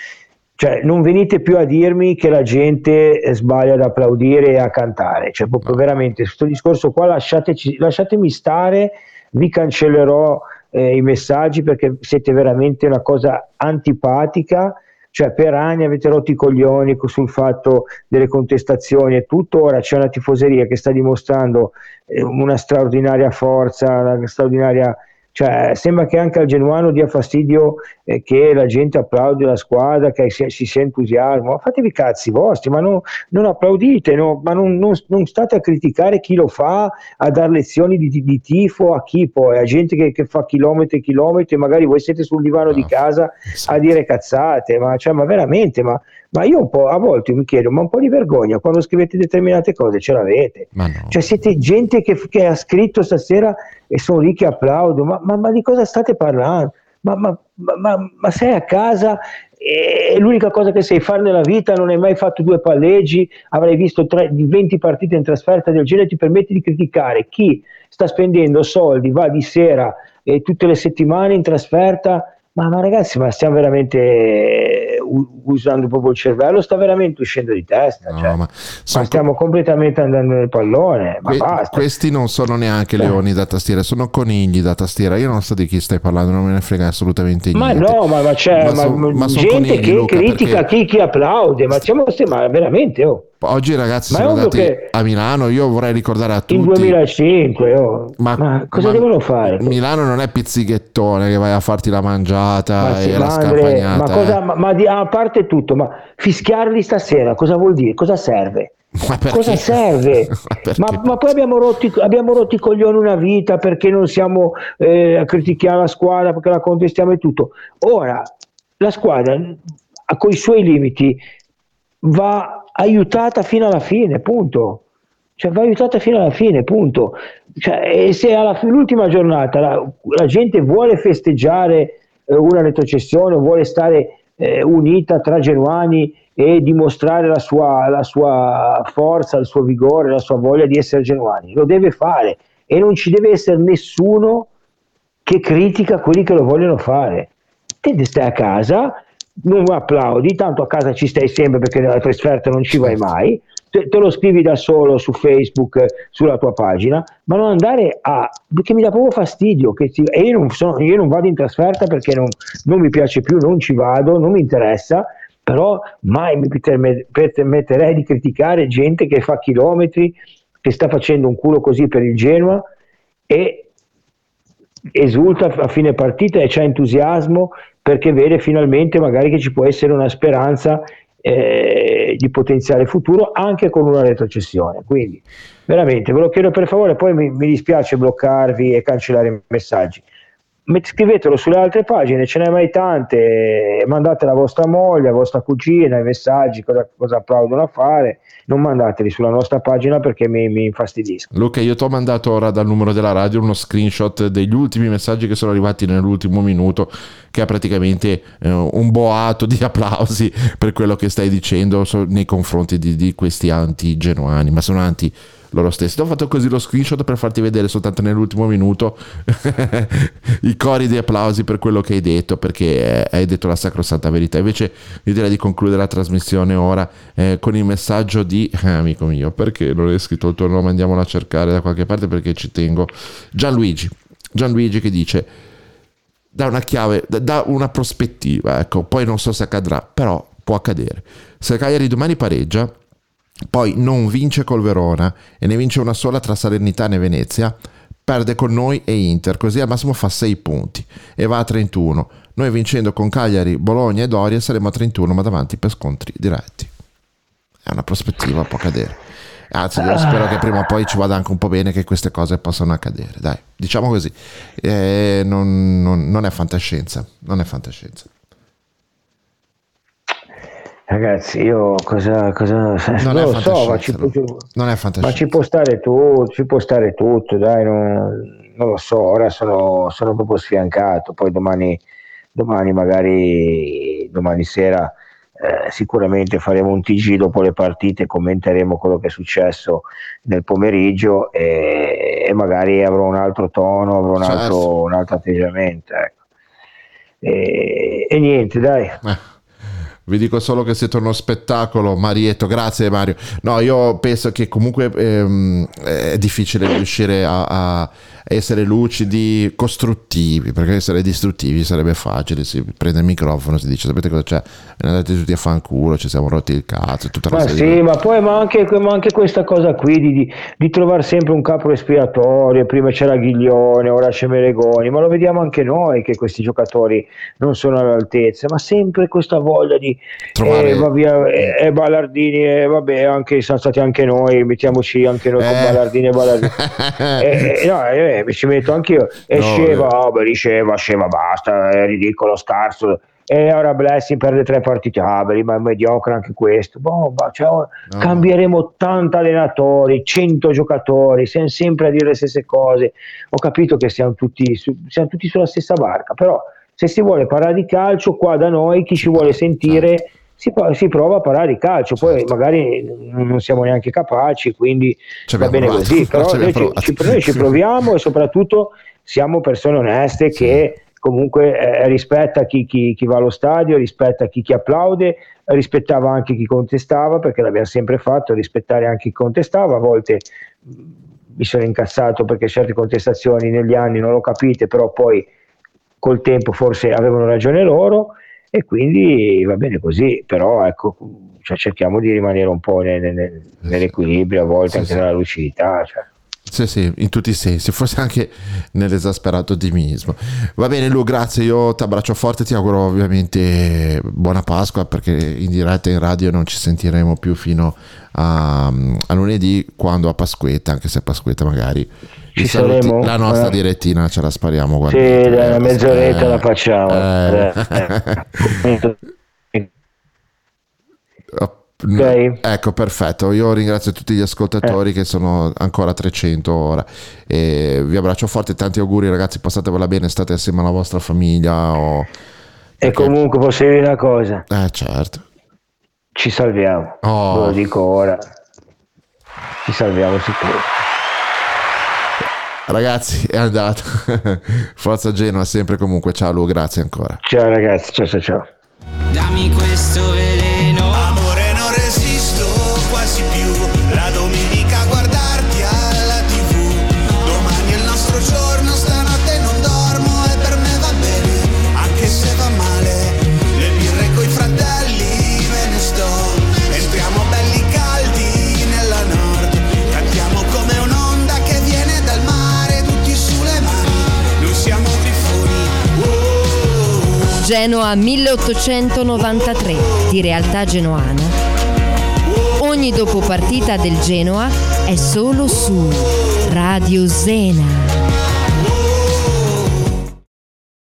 cioè non venite più a dirmi che la gente sbaglia ad applaudire e a cantare, cioè proprio veramente questo discorso qua lasciateci, lasciatemi stare, vi cancellerò eh, i messaggi perché siete veramente una cosa antipatica cioè per anni avete rotto i coglioni sul fatto delle contestazioni e tutto, ora c'è una tifoseria che sta dimostrando eh, una straordinaria forza, una straordinaria... Cioè, sembra che anche al genuano dia fastidio eh, che la gente applaude la squadra, che si, si sia entusiasmo, fatevi i cazzi vostri, ma non, non applaudite, no, ma non, non, non, state a criticare chi lo fa, a dare lezioni di, di, di tifo a chi poi, a gente che, che, fa chilometri e chilometri, magari voi siete sul divano di casa a dire cazzate, ma, cioè, ma veramente, ma, ma io un po' a volte mi chiedo, ma un po' di vergogna quando scrivete determinate cose ce l'avete? No. Cioè siete gente che, che, ha scritto stasera e sono lì che applaudo, ma, ma, ma di cosa state parlando? Ma, ma, sei a casa e l'unica cosa che sai fare nella vita, non hai mai fatto due palleggi, avrai visto tre, 20 partite in trasferta del genere, ti permetti di criticare. Chi sta spendendo soldi, va di sera e tutte le settimane in trasferta ma, ma, ragazzi, ma stiamo veramente usando proprio il cervello, sta veramente uscendo di testa. No, cioè, ma, ma, stiamo completamente andando nel pallone. Ma que-. Questi non sono neanche Cioè. leoni da tastiera, sono conigli da tastiera. Io non so di chi stai parlando, non me ne frega assolutamente Ma niente. no, ma, ma c'è Ma ma- son- ma gente conigli, che Luca, critica perché- chi, chi applaude, ma, siamo, ma veramente oh. Oggi ragazzi Ma ovvio andati a Milano, io vorrei ricordare a tutti. in 2005, oh. ma, cosa ma devono fare? Milano non è pizzighettone che vai a farti la mangiata Ma, sì, e ma la scampagnata. ma cosa- ma- ma di- a parte tutto, ma fischiarli stasera cosa vuol dire? Cosa serve? Cosa serve? ma, ma poi abbiamo rotto, i- abbiamo rotto i coglioni una vita perché non siamo eh, a criticare la squadra, perché la contestiamo e tutto. Ora, la squadra con i suoi limiti va aiutata fino alla fine, punto. Cioè, va aiutata fino alla fine, punto. Cioè, e se alla fi- l'ultima giornata la, la gente vuole festeggiare eh, una retrocessione, vuole stare eh, unita tra genuani e dimostrare la sua, la sua forza, il suo vigore, la sua voglia di essere genuani, lo deve fare e non ci deve essere nessuno che critica quelli che lo vogliono fare. Te stai a casa, non applaudi, tanto a casa ci stai sempre perché nella trasferta non ci vai mai, te, te lo scrivi da solo su Facebook, eh, sulla tua pagina, ma non andare a... perché mi dà proprio fastidio, che ti- e io non, sono- io non vado in trasferta perché non, non mi piace più, non ci vado, non mi interessa, però mai mi perme- permetterei di criticare gente che fa chilometri, che sta facendo un culo così per il Genoa e esulta a fine partita e c'è entusiasmo perché vede finalmente magari che ci può essere una speranza eh, di potenziale futuro anche con una retrocessione. Quindi veramente ve lo chiedo per favore, poi mi, mi dispiace bloccarvi e cancellare i messaggi. Scrivetelo sulle altre pagine, ce n'è mai tante, mandate la vostra moglie, la vostra cugina, i messaggi, cosa, cosa applaudono a fare, non mandateli sulla nostra pagina perché mi, mi infastidiscono. Luca, io ti ho mandato ora dal numero della radio uno screenshot degli ultimi messaggi che sono arrivati nell'ultimo minuto, che è praticamente eh, un boato di applausi per quello che stai dicendo nei confronti di, di questi anti-genuani, ma sono anti loro stessi. Ho fatto così lo screenshot per farti vedere soltanto nell'ultimo minuto i cori di applausi per quello che hai detto, perché eh, hai detto la sacrosanta verità. Invece io direi di concludere la trasmissione ora eh, con il messaggio di eh, amico mio, perché non è scritto il tuo nome, andiamolo a cercare da qualche parte perché ci tengo. Gianluigi, Gianluigi che dice da una chiave, da una prospettiva, ecco, poi non so se accadrà, però può accadere. Se Cagliari domani pareggia, poi non vince col Verona e ne vince una sola tra Salernitana e Venezia, perde con noi e Inter, così al massimo fa 6 punti e va a 31. Noi vincendo con Cagliari, Bologna e Doria saremo a 31, ma davanti per scontri diretti. È una prospettiva, può accadere. Anzi, io spero che prima o poi ci vada anche un po' bene che queste cose possano accadere. Dai, diciamo così. Eh, non, non- non è fantascienza, non è fantascienza. Ragazzi, io cosa, cosa Non non è lo so, ma ci, può, Non è ma fantascienza. ci può stare tutto, ci può stare tutto, dai, non, non lo so, ora sono, sono proprio sfiancato, poi domani, domani magari, domani sera eh, sicuramente faremo un TG dopo le partite, commenteremo quello che è successo nel pomeriggio e, e magari avrò un altro tono, avrò un, Certo. altro, un altro atteggiamento. ecco. E, e niente, dai. Eh, Vi dico solo che siete uno spettacolo, Marietto. Grazie, Mario. No, io penso che comunque ehm, è difficile riuscire a, a essere lucidi, costruttivi, perché essere distruttivi sarebbe facile. Si prende il microfono, si dice: Sapete cosa c'è? Ve ne andate tutti a fanculo, ci siamo rotti il cazzo. Tutta una Ma serie sì, ma poi ma anche, ma anche questa cosa qui di, di, di trovare sempre un capo espiatorio, prima c'era Ghiglione, ora c'è Meregoni, ma lo vediamo anche noi che questi giocatori non sono all'altezza, ma sempre questa voglia di Trovare- eh, va via, eh, eh, Ballardini, eh, vabbè, anche, siamo stati anche noi, mettiamoci anche noi con Eh. Ballardini e Ballardini. Eh, eh, no, mi ci metto anch'io. E No, Sceva, eh. oh, beh, diceva, Sceva, basta, è ridicolo, scarso. E ora Blessing perde tre partite, ah, beh, ma è mediocre anche questo. Bah, cioè, oh, Cambieremo 80 allenatori, 100 giocatori, siamo sempre a dire le stesse cose. Ho capito che siamo tutti, su- siamo tutti sulla stessa barca, però se si vuole parlare di calcio, qua da noi chi ci vuole sentire si, si prova a parlare di calcio, poi magari non siamo neanche capaci, quindi Ci va bene provato, così, però noi ci, ci- noi ci proviamo e soprattutto siamo persone oneste che comunque eh, rispetta chi, chi- chi va allo stadio, rispetta chi, chi applaude, rispettava anche chi contestava, perché l'abbiamo sempre fatto, rispettare anche chi contestava, a volte mi sono incazzato perché certe contestazioni negli anni non l'ho capite, però poi col tempo forse avevano ragione loro e quindi va bene così, però ecco, cioè, cerchiamo di rimanere un po' nel- nel- nell'equilibrio, a volte anche nella lucidità. Cioè. Sì, sì, in tutti i sensi, forse anche nell'esasperato ottimismo. Va bene, Lu, grazie. Io ti abbraccio forte, ti auguro ovviamente buona Pasqua perché in diretta in radio non ci sentiremo più fino a, a lunedì, quando a Pasquetta, anche se a Pasquetta magari Ci saluti- saremo? la nostra Eh. direttina ce la spariamo. guarda. Sì, Eh, mezz'oretta eh, la facciamo. eh. Eh. Ok. Ecco, perfetto. Io ringrazio tutti gli ascoltatori che sono ancora 300 ora. E vi abbraccio forte, tanti auguri ragazzi, passatevela bene, state assieme alla vostra famiglia. O... E comunque posso dire una cosa, Eh, certo. Ci salviamo, Oh. lo dico ora, ci salviamo sicuro. Ragazzi, è andato. Forza Genoa, sempre comunque. Ciao Lu, grazie ancora. Ciao ragazzi, ciao ciao ciao. Dammi questo veleno Genoa 1893 di realtà genoana. Ogni dopo partita del Genoa è solo su Radio Zena.